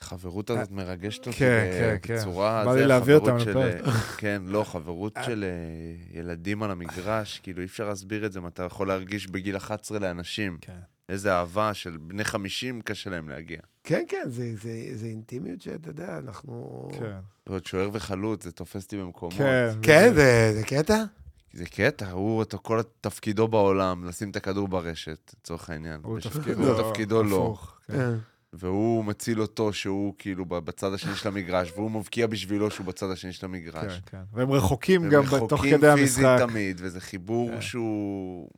החברות הזאת מרגשת אותי כן, כן, כן. בצורה... בא לי להביא חברות אותם של- לפרק. כן, לא, חברות של אה, ילדים על המגרש, כאילו אי אפשר להסביר את זה, מה אתה יכול להרגיש בגיל 11 לאנשים. כן. איזה אהבה של בני 50 קשה להם להגיע. כן, כן, זה, זה, זה אינטימיות שאתה יודע, אנחנו... כן. ועוד שוער וחלוץ, זה תופס אותי במקומות. כן. כן, זה, זה קטע? זה קטע, הוא, את כל תפקידו בעולם, לשים את הכדור ברשת, לצורך העניין. הוא תפקידו תפקידו לא. הפוך, כן. כן. והוא מציל אותו שהוא כאילו בצד השני של המגרש, והוא מבקיע בשבילו שהוא בצד השני של המגרש. כן, כן. והם רחוקים הם גם רחוקים תוך כדי פיזית המשחק. תמיד, וזה חיבור כן. שהוא...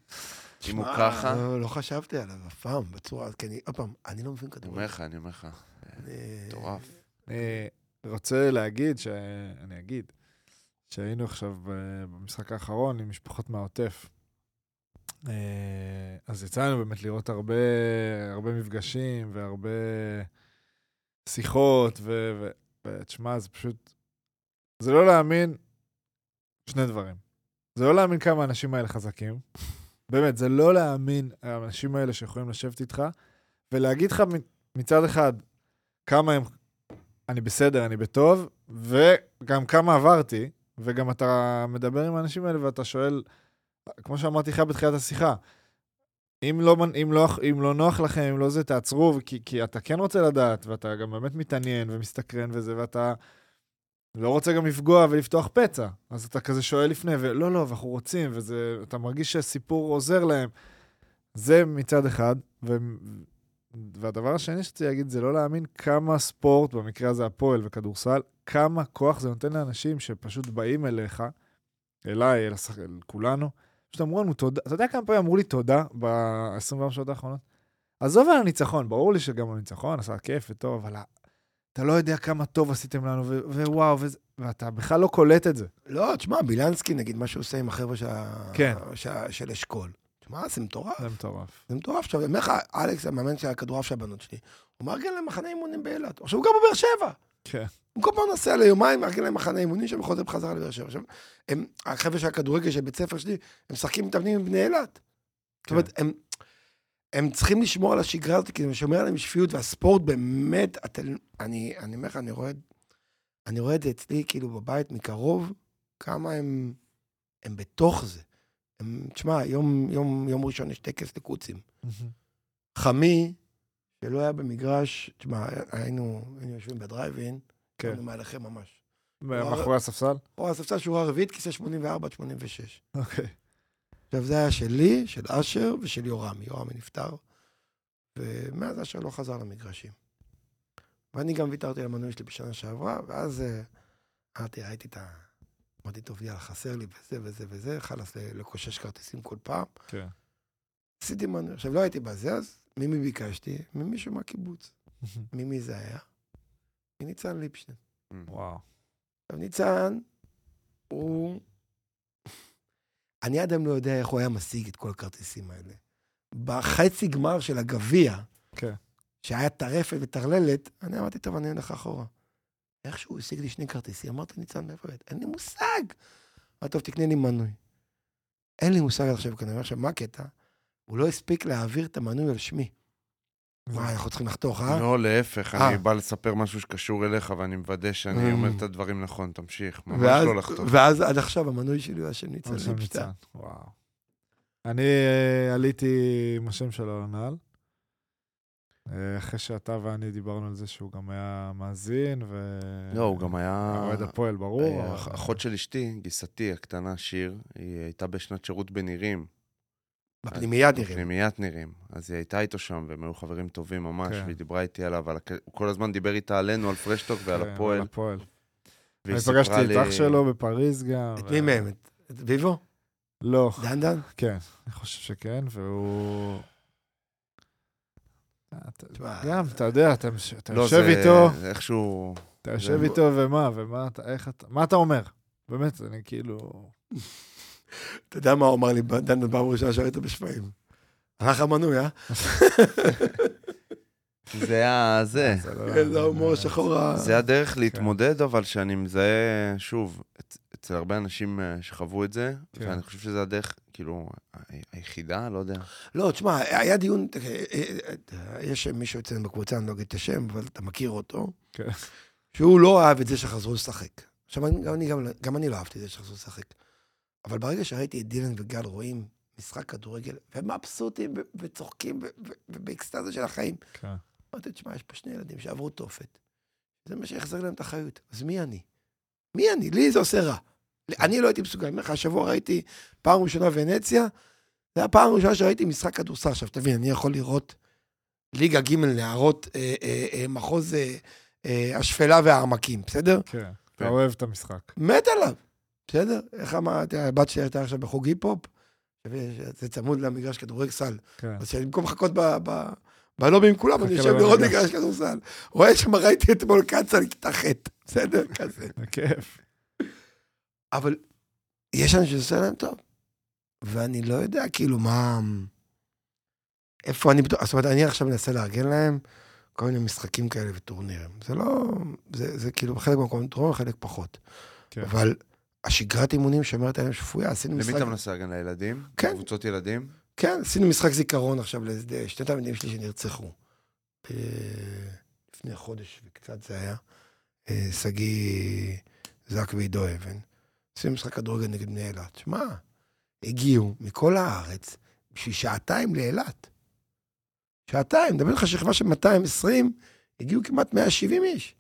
אם הוא ככה... לא, לא חשבתי עליו אף פעם, בצורה, כי אני, עוד פעם, אני לא מבין אני כדורגל. אומר לך, אני אומר לך, אני- מטורף. אני רוצה להגיד, ש... אני אגיד, שהיינו עכשיו במשחק האחרון עם משפחות מהעוטף. אה, אז יצא לנו באמת לראות הרבה, הרבה מפגשים והרבה שיחות, ו... ו... ותשמע, זה פשוט... זה לא להאמין שני דברים. זה לא להאמין כמה האנשים האלה חזקים. באמת, זה לא להאמין, האנשים האלה שיכולים לשבת איתך, ולהגיד לך מצד אחד כמה הם אני בסדר, אני בטוב, וגם כמה עברתי, וגם אתה מדבר עם האנשים האלה ואתה שואל, כמו שאמרתי לך בתחילת השיחה, אם לא, אם, לא, אם לא נוח לכם, אם לא זה, תעצרו, כי, כי אתה כן רוצה לדעת, ואתה גם באמת מתעניין ומסתקרן וזה, ואתה לא רוצה גם לפגוע ולפתוח פצע. אז אתה כזה שואל לפני, ולא, לא, ואנחנו רוצים, ואתה מרגיש שהסיפור עוזר להם. זה מצד אחד, ו... והדבר השני שרציתי להגיד זה לא להאמין כמה ספורט, במקרה הזה הפועל וכדורסל, כמה כוח זה נותן לאנשים שפשוט באים אליך, אליי, אל, השח... אל כולנו, פשוט אמרו לנו תודה. אתה יודע כמה פעמים אמרו לי תודה ב-24 שעות האחרונות? עזוב על הניצחון, ברור לי שגם הניצחון עשה כיף וטוב, אבל אתה לא יודע כמה טוב עשיתם לנו, ו- ווואו, וזה- ואתה בכלל לא קולט את זה. לא, תשמע, בילנסקי, נגיד, מה שהוא עושה עם החבר'ה של כן. של- של אשכול. תשמע, זה מטורף. זה מטורף. זה מטורף. עכשיו, אני אומר לך, אלכס, המאמן של הכדורעף של הבנות שלי, הוא מארגן להם מחנה אימונים באילת. עכשיו, הוא גר בבאר שבע. כן. הוא כל פעם נוסע ליומיים, מארגן להם מחנה אימונים שם וחוזר בחזרה לבאר שבע. עכשיו, הם, החבר'ה של הכדורגל של בית ספר שלי, הם משחקים מתאמנים עם בני אילת. זאת אומרת, הם, הם צריכים לשמור על השגרה הזאת, כי זה שומר עליהם שפיות, והספורט באמת, אתה, אני, אומר לך, אני רואה, אני רואה את זה אצלי, כאילו, בבית מקרוב, כמה הם, הם בתוך זה. הם, תשמע, יום, יום, יום ראשון יש טקס לקוצים. חמי, שלא היה במגרש, תשמע, היינו, היינו יושבים בדרייב-אין, כן. היינו מעליכם ממש. מאחורי הספסל? או הספסל שורה רביעית, כיסא 84 עד 86. אוקיי. זה היה שלי, של אשר ושל יורמי. יורמי נפטר, ומאז אשר לא חזר למגרשים. ואני גם ויתרתי על המנוי שלי בשנה שעברה, ואז אה, אמרתי, ראיתי את ה... אמרתי, טוב, יאללה, חסר לי וזה וזה וזה, חלאס לקושש כרטיסים כל פעם. כן. עשיתי מנוי. עכשיו, לא הייתי בזה, אז ממי ביקשתי? ממישהו מהקיבוץ. ממי זה היה? מניצן ליפשטיין. וואו. עכשיו, ניצן, הוא... אני עד היום לא יודע איך הוא היה משיג את כל הכרטיסים האלה. בחצי גמר של הגביע, כן. שהיה טרפת וטרללת, אני אמרתי, טוב, אני הולך אחורה. איכשהו הוא השיג לי שני כרטיסים, אמרתי, ניצן, מאיפה הבאת? אין לי מושג. אמרתי, טוב, תקנה לי מנוי. אין לי מושג עכשיו, אומר עכשיו, מה הקטע? הוא לא הספיק להעביר את המנוי על שמי. מה, אנחנו צריכים לחתוך, אה? לא, להפך, אה. אני בא לספר משהו שקשור אליך, ואני מוודא שאני Mm. אומר את הדברים נכון, תמשיך, ממש לא לחתוך. ואז עד עכשיו המנוי שלי הוא השם ניצן ליפשטיין. וואו. אני אה, עליתי עם השם שלו לנעל. אה, אחרי שאתה ואני דיברנו על זה שהוא גם היה מאזין, ו... לא, הוא גם היה... אוהד הפועל, ברור. אחות של אשתי, גיסתי הקטנה, שיר, היא הייתה בשנת שירות בנירים. בפנימיית נראים. פנימיית נירים. אז היא הייתה איתו שם, והם היו חברים טובים ממש, כן. והיא דיברה איתי עליו, על הוא כל הזמן דיבר איתה עלינו, על פרשטוק ועל כן, הפועל. על הפועל. והיא אני סיפרה פגשתי את לי- אח שלו בפריז גם. את מי מהם? את ויבו? לא, דן דן? כן, אני חושב שכן, והוא... גם, אתה יודע, אתה לא, יושב זה- איתו, זה איכשהו... אתה יושב איתו ומה, ומה אתה, איך אתה, מה אתה אומר? באמת, אני כאילו... אתה יודע מה הוא אמר לי, דן דן פעם ראשונה שראית בשפיים. הלך המנוי, אה? זה זה. זה לא- כן, זה ההומור השחור ה... זה הדרך להתמודד, אבל שאני מזהה, שוב, אצ- אצל הרבה אנשים אה, שחוו את זה, כן. ואני חושב שזה הדרך, כאילו, ה- היחידה, לא יודע. לא, תשמע, היה דיון, אה, אה, יש מישהו אצלנו בקבוצה, אני לא אגיד את השם, אבל אתה מכיר אותו, כן. שהוא לא אהב את זה שחזרו לשחק. עכשיו, אני- גם אני, גם, גם אני לא אהבתי את זה שחזרו לשחק. אבל ברגע שראיתי את דילן וגל רואים משחק כדורגל, והם מבסוטים וצוחקים ובאקסטזה של החיים, כן. אמרתי, תשמע, יש פה שני ילדים שעברו תופת. זה מה שיחזיר להם את החיות. אז מי אני? מי אני? לי זה עושה רע. אני לא הייתי מסוגל. אני אומר לך, השבוע ראיתי פעם ראשונה ונציה, זה הפעם הראשונה שראיתי משחק כדורסל. עכשיו, תבין, אני יכול לראות ליגה ג' נערות, אה, אה, אה, מחוז אה, אה, השפלה והעמקים, בסדר? כן, אתה אוהב את המשחק. מת עליו, בסדר? איך אמרת, הבת שלי הייתה עכשיו בחוג היפ-הופ, זה צמוד למגרש כדורגל כן. אז במקום לחכות ב- ב- בלובי עם כולם, אני יושב לראות. מגרש כדורסל. רואה שם, ראיתי אתמול כצה לכיתה ח', בסדר? כזה. כיף. אבל יש אנשים שזה עושה להם טוב. ואני לא יודע, כאילו, מה... איפה אני... זאת אומרת, אני עכשיו מנסה לארגן להם כל מיני משחקים כאלה וטורנירים. זה לא... זה, זה כאילו, חלק מהמקומות טורנירים, חלק פחות. כן. אבל השגרת אימונים שומרת עליהם שפויה, עשינו למי משחק... אתה מנסה להגן לילדים? כן. קבוצות ילדים? כן, עשינו משחק זיכרון עכשיו לשני תלמידים שלי שנרצחו. ב- לפני חודש וקצת זה היה. אה, שגיא זק ועידו אבן. עושים משחק כדורגל נגד בני אילת. שמע, הגיעו מכל הארץ בשביל שעתיים לאילת. שעתיים, מדבר איתך שכבה של 220, הגיעו כמעט 170 איש.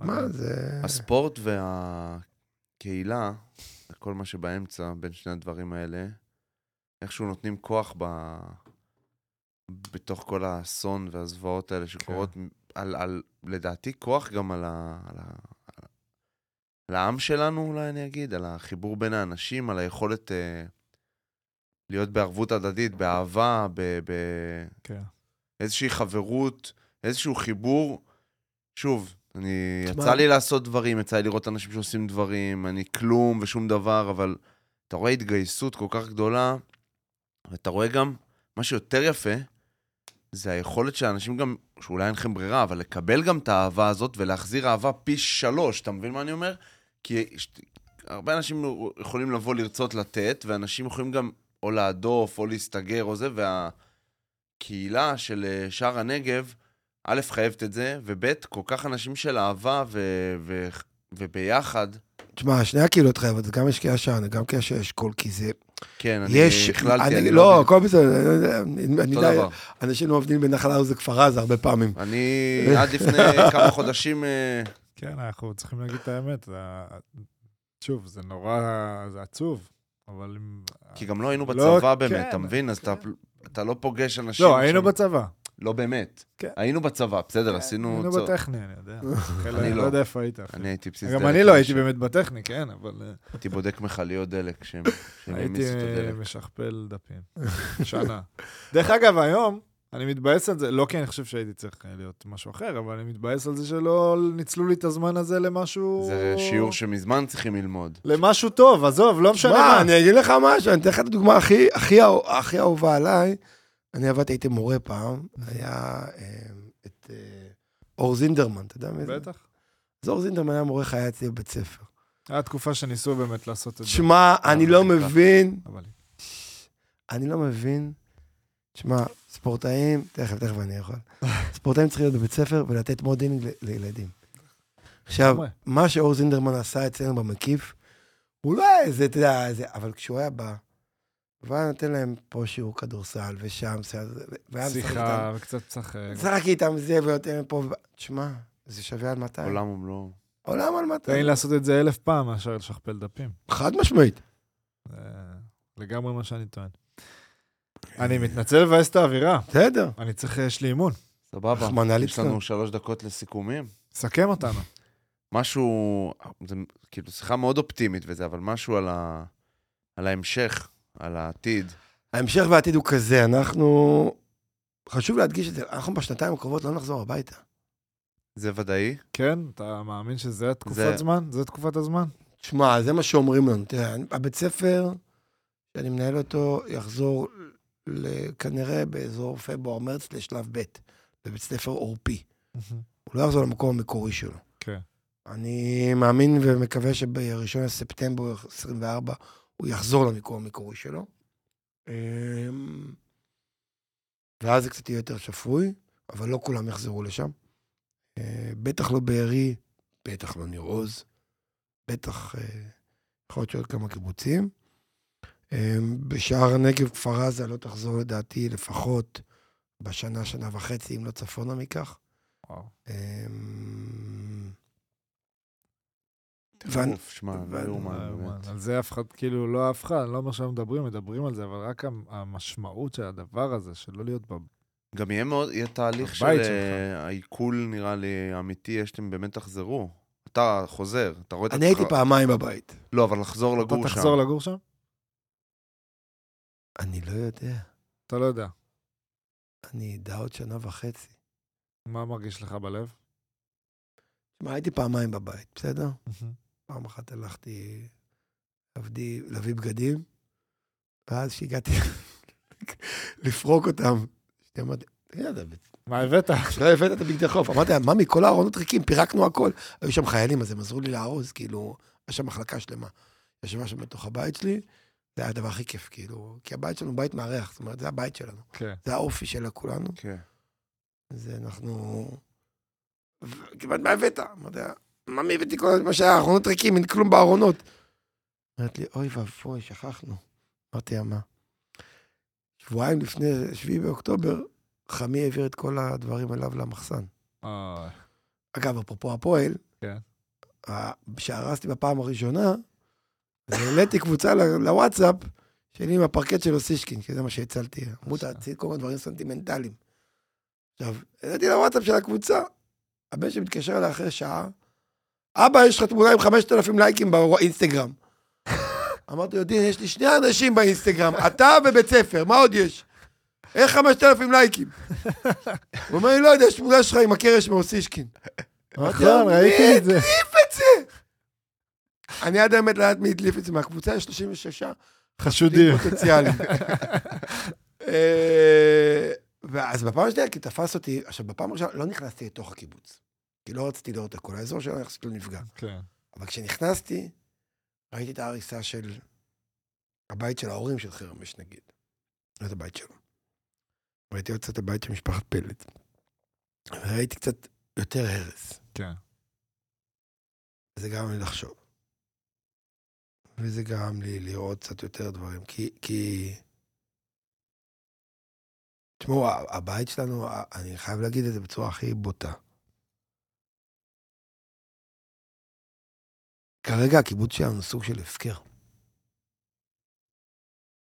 מה זה... הספורט והקהילה, כל מה שבאמצע, בין שני הדברים האלה, איכשהו נותנים כוח ב... בתוך כל האסון והזוועות האלה שקורות, כן. על, על, לדעתי, כוח גם על, ה, על, ה, על, העם שלנו, אולי אני אגיד, על החיבור בין האנשים, על היכולת אה, להיות בערבות הדדית, באהבה, ב... ב כן. חברות, איזשהו חיבור. שוב, אני... יצא לי לעשות דברים, יצא לי לראות אנשים שעושים דברים, אני כלום ושום דבר, אבל אתה רואה התגייסות כל כך גדולה, ואתה רואה גם, מה שיותר יפה, זה היכולת של אנשים גם, שאולי אין לכם ברירה, אבל לקבל גם את האהבה הזאת ולהחזיר אהבה פי שלוש, אתה מבין מה אני אומר? כי הרבה אנשים יכולים לבוא לרצות לתת, ואנשים יכולים גם או להדוף, או להסתגר, או זה, והקהילה של אה, שער הנגב, א', חייבת את זה, וב', כל כך אנשים של אהבה ו... ו... וביחד. תשמע, שני הקהילות חייבות, זה גם יש קהילה שער, גם קהילה של אשכול, כי זה... כן, אני. הכללתי, אני- אני לא, יודע. הכל בסדר, אני יודע, אני יודע. אנשים לא מבדילים בין נחל עוז לכפר עזה הרבה פעמים. אני עד לפני כמה חודשים... אה, כן, אנחנו צריכים להגיד את האמת. זה... שוב, זה נורא, זה עצוב, אבל. כי גם לא היינו לא, בצבא באמת, כן, אתה מבין? אז אתה- כן. אתה לא פוגש אנשים... לא, היינו שם- בצבא. לא באמת. כן. היינו בצבא, בסדר, עשינו... היינו צו- בטכני, אני יודע. אני לא לא. יודע איפה היית. אחי. אני הייתי בסיס גם דלק אני לא הייתי. באמת בטכני, כן, אבל אה, הייתי בודק מכליות דלק, שהם שהם הייתי העמיסו את אה, הדלק. משכפל דפים. שנה. דרך אגב, היום, אני מתבאס על זה, לא כי אני חושב שהייתי צריך אה, להיות משהו אחר, אבל אני מתבאס על זה שלא ניצלו לי את הזמן הזה למשהו... זה שיעור שמזמן צריכים ללמוד. למשהו טוב, עזוב, לא משנה מה, מה. אני אגיד לך משהו, אני אתן לך את הדוגמה הכי, הכי, אהוב- הכי אהובה עליי. אני עבדתי, הייתי מורה פעם, היה אה, את אה, אור זינדרמן, אתה יודע מי זה? בטח. אז אור זינדרמן היה מורה חיי אצלי בבית ספר. הייתה תקופה שניסו באמת לעשות את זה. שמע, אני לא. מבין. אני לא מבין. שמע, ספורטאים, תכף, תכף אני יכול. ספורטאים צריכים להיות בבית ספר ולתת מודינג לילדים. עכשיו. מה שאור זינדרמן עשה אצלנו במקיף, הוא לא היה איזה, אתה יודע, אבל כשהוא היה בא, והיה נותן להם פה שיעור כדורסל, ושם. שיחה וקצת משחק. משחק איתם זה, ונותן להם פה, תשמע, זה שווה על 200. עולם ומלואו. עולם על תן לי 200. לעשות את זה אלף פעם מאשר לשכפל דפים. חד משמעית. לגמרי מה שאני טוען. אני מתנצל לבאס את האווירה. בסדר. אני צריך, יש לי אימון. סבבה. רחמנא יש ליצלן. לנו שלוש דקות לסיכומים. סכם אותנו. משהו, זה כאילו שיחה מאוד אופטימית וזה, אבל משהו על, ה, על ההמשך, על העתיד. ההמשך והעתיד הוא כזה, אנחנו... חשוב להדגיש את זה, אנחנו בשנתיים הקרובות לא נחזור הביתה. זה ודאי. כן? אתה מאמין שזה תקופת זה- זמן? זה תקופת הזמן? שמע, זה מה שאומרים לנו. תראה, אני- הבית ספר שאני מנהל אותו יחזור כנראה באזור פברואר-מרץ לשלב ב', בבית ספר עורפי. הוא לא יחזור למקום המקורי שלו. כן. אני מאמין ומקווה שב-1 לספטמבר 24 הוא יחזור למקום המקורי שלו. אמ, ואז זה קצת יהיה יותר שפוי, אבל לא כולם יחזרו לשם. אה, בטח לא בארי, בטח לא ניר עוז, בטח אה, יכול להיות שעוד כמה קיבוצים. אמ, בשער הנגב, כפר עזה, לא תחזור לדעתי לפחות בשנה, שנה וחצי, אם לא צפונה מכך. וואו. ואני- טירוף, שמע, לא יאומן, אה, באמת. על זה אף אחד, כאילו, לא אף אחד, אני לא אומר שלא מדברים, מדברים על זה, אבל רק המ- המשמעות של הדבר הזה, שלא להיות ב... גם יהיה מאוד, יהיה תהליך של אה. העיכול, נראה לי, אמיתי, שאתם באמת תחזרו. אתה חוזר, אתה רואה את אני הייתי פעמיים בבית. לא, אבל לחזור אתה לגור שם. תחזור לגור שם? אני לא יודע. אתה לא יודע. אני אדע עוד שנה וחצי. מה מרגיש לך בלב? תשמע, הייתי פעמיים בבית, בסדר? פעם אחת הלכתי עבדי להביא בגדים, ואז כשהגעתי לפרוק אותם, אמרתי, "תגיד, אתה מה הבאת? לא הבאת את הבגדי חוף. אמרתי לה, ממי, כל הארונות ריקים, פירקנו הכל. היו שם חיילים, אז הם עזרו לי לארוז, כאילו, היה שם מחלקה שלמה. ישבה שם בתוך הבית שלי, זה היה הדבר הכי כיף, כאילו, כי הבית שלנו הוא בית מארח, זאת אומרת, זה הבית שלנו. כן. זה האופי של כולנו. כן. אז אנחנו... כמעט מה הבאת? אמרתי ממי הבאתי כל מה שהיה, ארונות ריקים, אין כלום בארונות. אומרת לי, אוי ואבוי, שכחנו. אמרתי לה, מה? שבועיים לפני 7 באוקטובר, חמי העביר את כל הדברים אליו למחסן. אגב, אפרופו הפועל, כן. כשהרסתי בפעם הראשונה, העליתי קבוצה לוואטסאפ שלי עם הפרקט של אוסישקין, כי זה מה שהצלתי. אמרו, תעשי כל מיני דברים סנטימנטליים. עכשיו, העליתי לוואטסאפ של הקבוצה, הבן שלי מתקשר אליי אחרי שעה, אבא, יש לך תמונה עם 5,000 לייקים באינסטגרם. אמרתי לו, דין, יש לי שני אנשים באינסטגרם, אתה ובית ספר, מה עוד יש? איך 5,000 לייקים? הוא אומר לי, לא יודע, יש תמונה שלך עם הקרש מאוסישקין. נכון, ראיתי את זה. את זה. אני עד האמת לא יודעת מי הדליף את זה מהקבוצה, יש 36 חשודים. פוטנציאליים. אה, ואז בפעם השנייה, כי תפס אותי, עכשיו בפעם הראשונה לא נכנסתי לתוך הקיבוץ. כי לא רציתי לראות את כל האזור שלנו, יחסית לא נפגע. כן. אבל כשנכנסתי, ראיתי את ההריסה של הבית של ההורים של חרמש, נגיד. לא את הבית שלו. ראיתי עוד קצת הבית של משפחת פלד. וראיתי קצת יותר הרס. כן. זה גרם לי לחשוב. וזה גרם לי לראות קצת יותר דברים, כי... כי... תשמעו, הבית שלנו, אני חייב להגיד את זה בצורה הכי בוטה. כרגע הקיבוץ שלנו סוג של הפקר.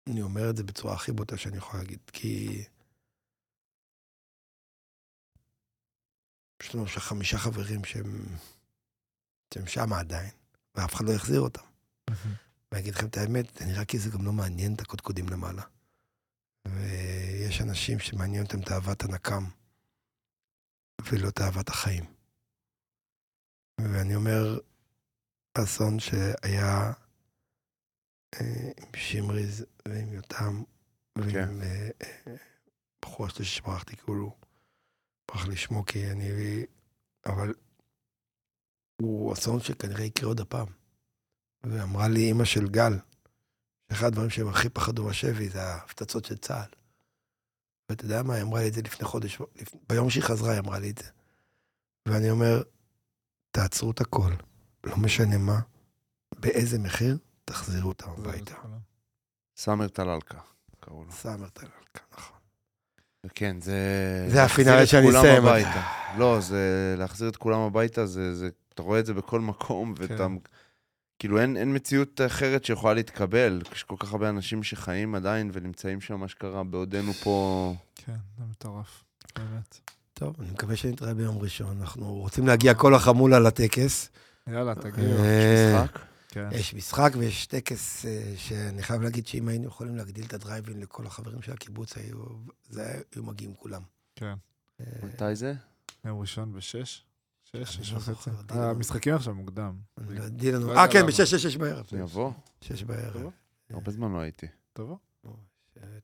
אני אומר את זה בצורה הכי בוטה שאני יכול להגיד, כי... יש לנו חמישה חברים שהם, שהם שם עדיין, ואף אחד לא יחזיר אותם. ואני אגיד לכם את האמת, זה נראה כי זה גם לא מעניין את הקודקודים למעלה. ויש אנשים שמעניין אותם תאוות הנקם, ולא תאוות החיים. ואני אומר, אסון שהיה אה, עם שמריז ועם יותם, ועם כן. אה, בחור השלישי שברחתי, כאילו, ברח לי שמו, כי אני... אבל הוא אסון שכנראה יקרה עוד הפעם. ואמרה לי אימא של גל, שאחד הדברים שהם הכי פחדו מהשבי זה ההפצצות של צה"ל. ואתה יודע מה, היא אמרה לי את זה לפני חודש. ביום שהיא חזרה היא אמרה לי את זה. ואני אומר, תעצרו את הכל, לא משנה מה, באיזה מחיר, תחזירו אותם הביתה. סאמר טלאלקה, קראו לו. סאמר טלאלקה, נכון. כן, זה... זה את שאני אסיים. לא, זה להחזיר את כולם הביתה, זה, זה, אתה רואה את זה בכל מקום, ואתה... כן. כאילו, אין, אין מציאות אחרת שיכולה להתקבל. יש כל כך הרבה אנשים שחיים עדיין ונמצאים שם, מה שקרה, בעודנו פה... כן, זה מטורף. באמת. טוב, אני מקווה שנתראה ביום ראשון. אנחנו רוצים להגיע כל החמולה לטקס. יאללה, תגיעו. אה, משחק. כן. יש משחק ויש טקס אה, שאני חייב להגיד שאם היינו יכולים להגדיל את הדרייבין לכל החברים של הקיבוץ, היו, זה היה- היו מגיעים כולם. כן. אה, מתי זה? יום ראשון בשש? שש, שש לא וחצי. דין. המשחקים עכשיו מוקדם. אני לא. לא אה, כן. בשש, שש, שש בערב. אני אבוא? שש בערב. טוב. הרבה זמן לא הייתי. תבוא. אה,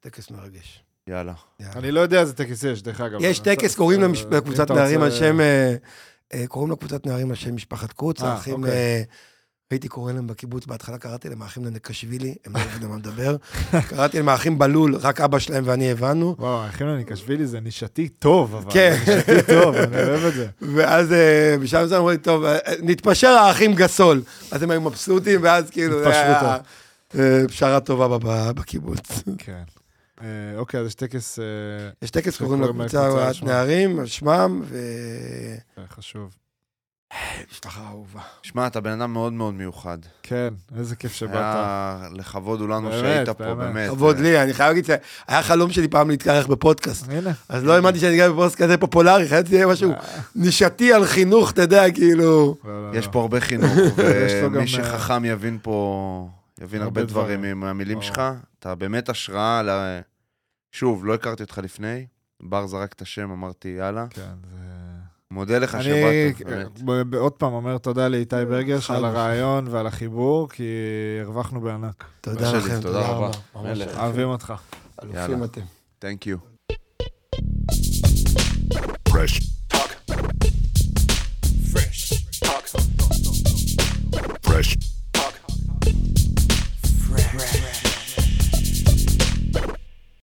טקס מרגש. יאללה. אני לא יודע איזה טקס יש, דרך אגב. יש טקס, קוראים אה, לקבוצת נערים על שם... אה, אה, קוראים לקבוצת נערים על שם משפחת קוץ, אה, האחים... אוקיי. אה, הייתי קורא להם בקיבוץ, בהתחלה קראתי להם האחים לנקשווילי, הם לא יודעים מה לדבר. קראתי להם האחים בלול, רק אבא שלהם ואני הבנו. וואו, האחים לניקשווילי זה נישתי טוב, אבל. כן. נישתי טוב, אני אוהב את זה. ואז אה, בשלב זה אמרו לי, טוב, אה, נתפשר האחים גסול. אז הם היו מבסוטים, ואז כאילו, זה היה אה, פשרה טובה בקיבוץ. כן. אה, אוקיי, אז יש טקס אה, יש טקס, קוראים שקוראים לקבוצה. נערים, על שמם, אה, חשוב. ומשפחה אהובה. שמע, אתה בן אדם מאוד מאוד מיוחד. כן, איזה כיף שבאת. היה לכבוד הוא לנו שהיית פה, באמת. כבוד לי, אני חייב להגיד שהיה חלום שלי פעם להתקרח בפודקאסט. הנה. אז לא האמנתי שאני אגע בפודקאסט כזה פופולרי, חייב יהיה משהו נישתי על חינוך, אתה יודע, כאילו... לא, לא, יש לא. פה הרבה חינוך, ומי שחכם יבין פה, יבין הרבה דברים. מהמילים. שלך. אתה באמת השראה. שוב, לא הכרתי אותך לפני, בר זרק את השם, אמרתי, יאללה. כן, זה... מודה לך אני, שבאת, באמת. אני עוד פעם אומר תודה לאיתי אה, ברגש על הרעיון ועל החיבור, כי הרווחנו בענק. תודה לכם, תודה רבה. אוקיי. אוהבים אותך. אלופים אתם. Thank you. Fresh talk. Fresh. Fresh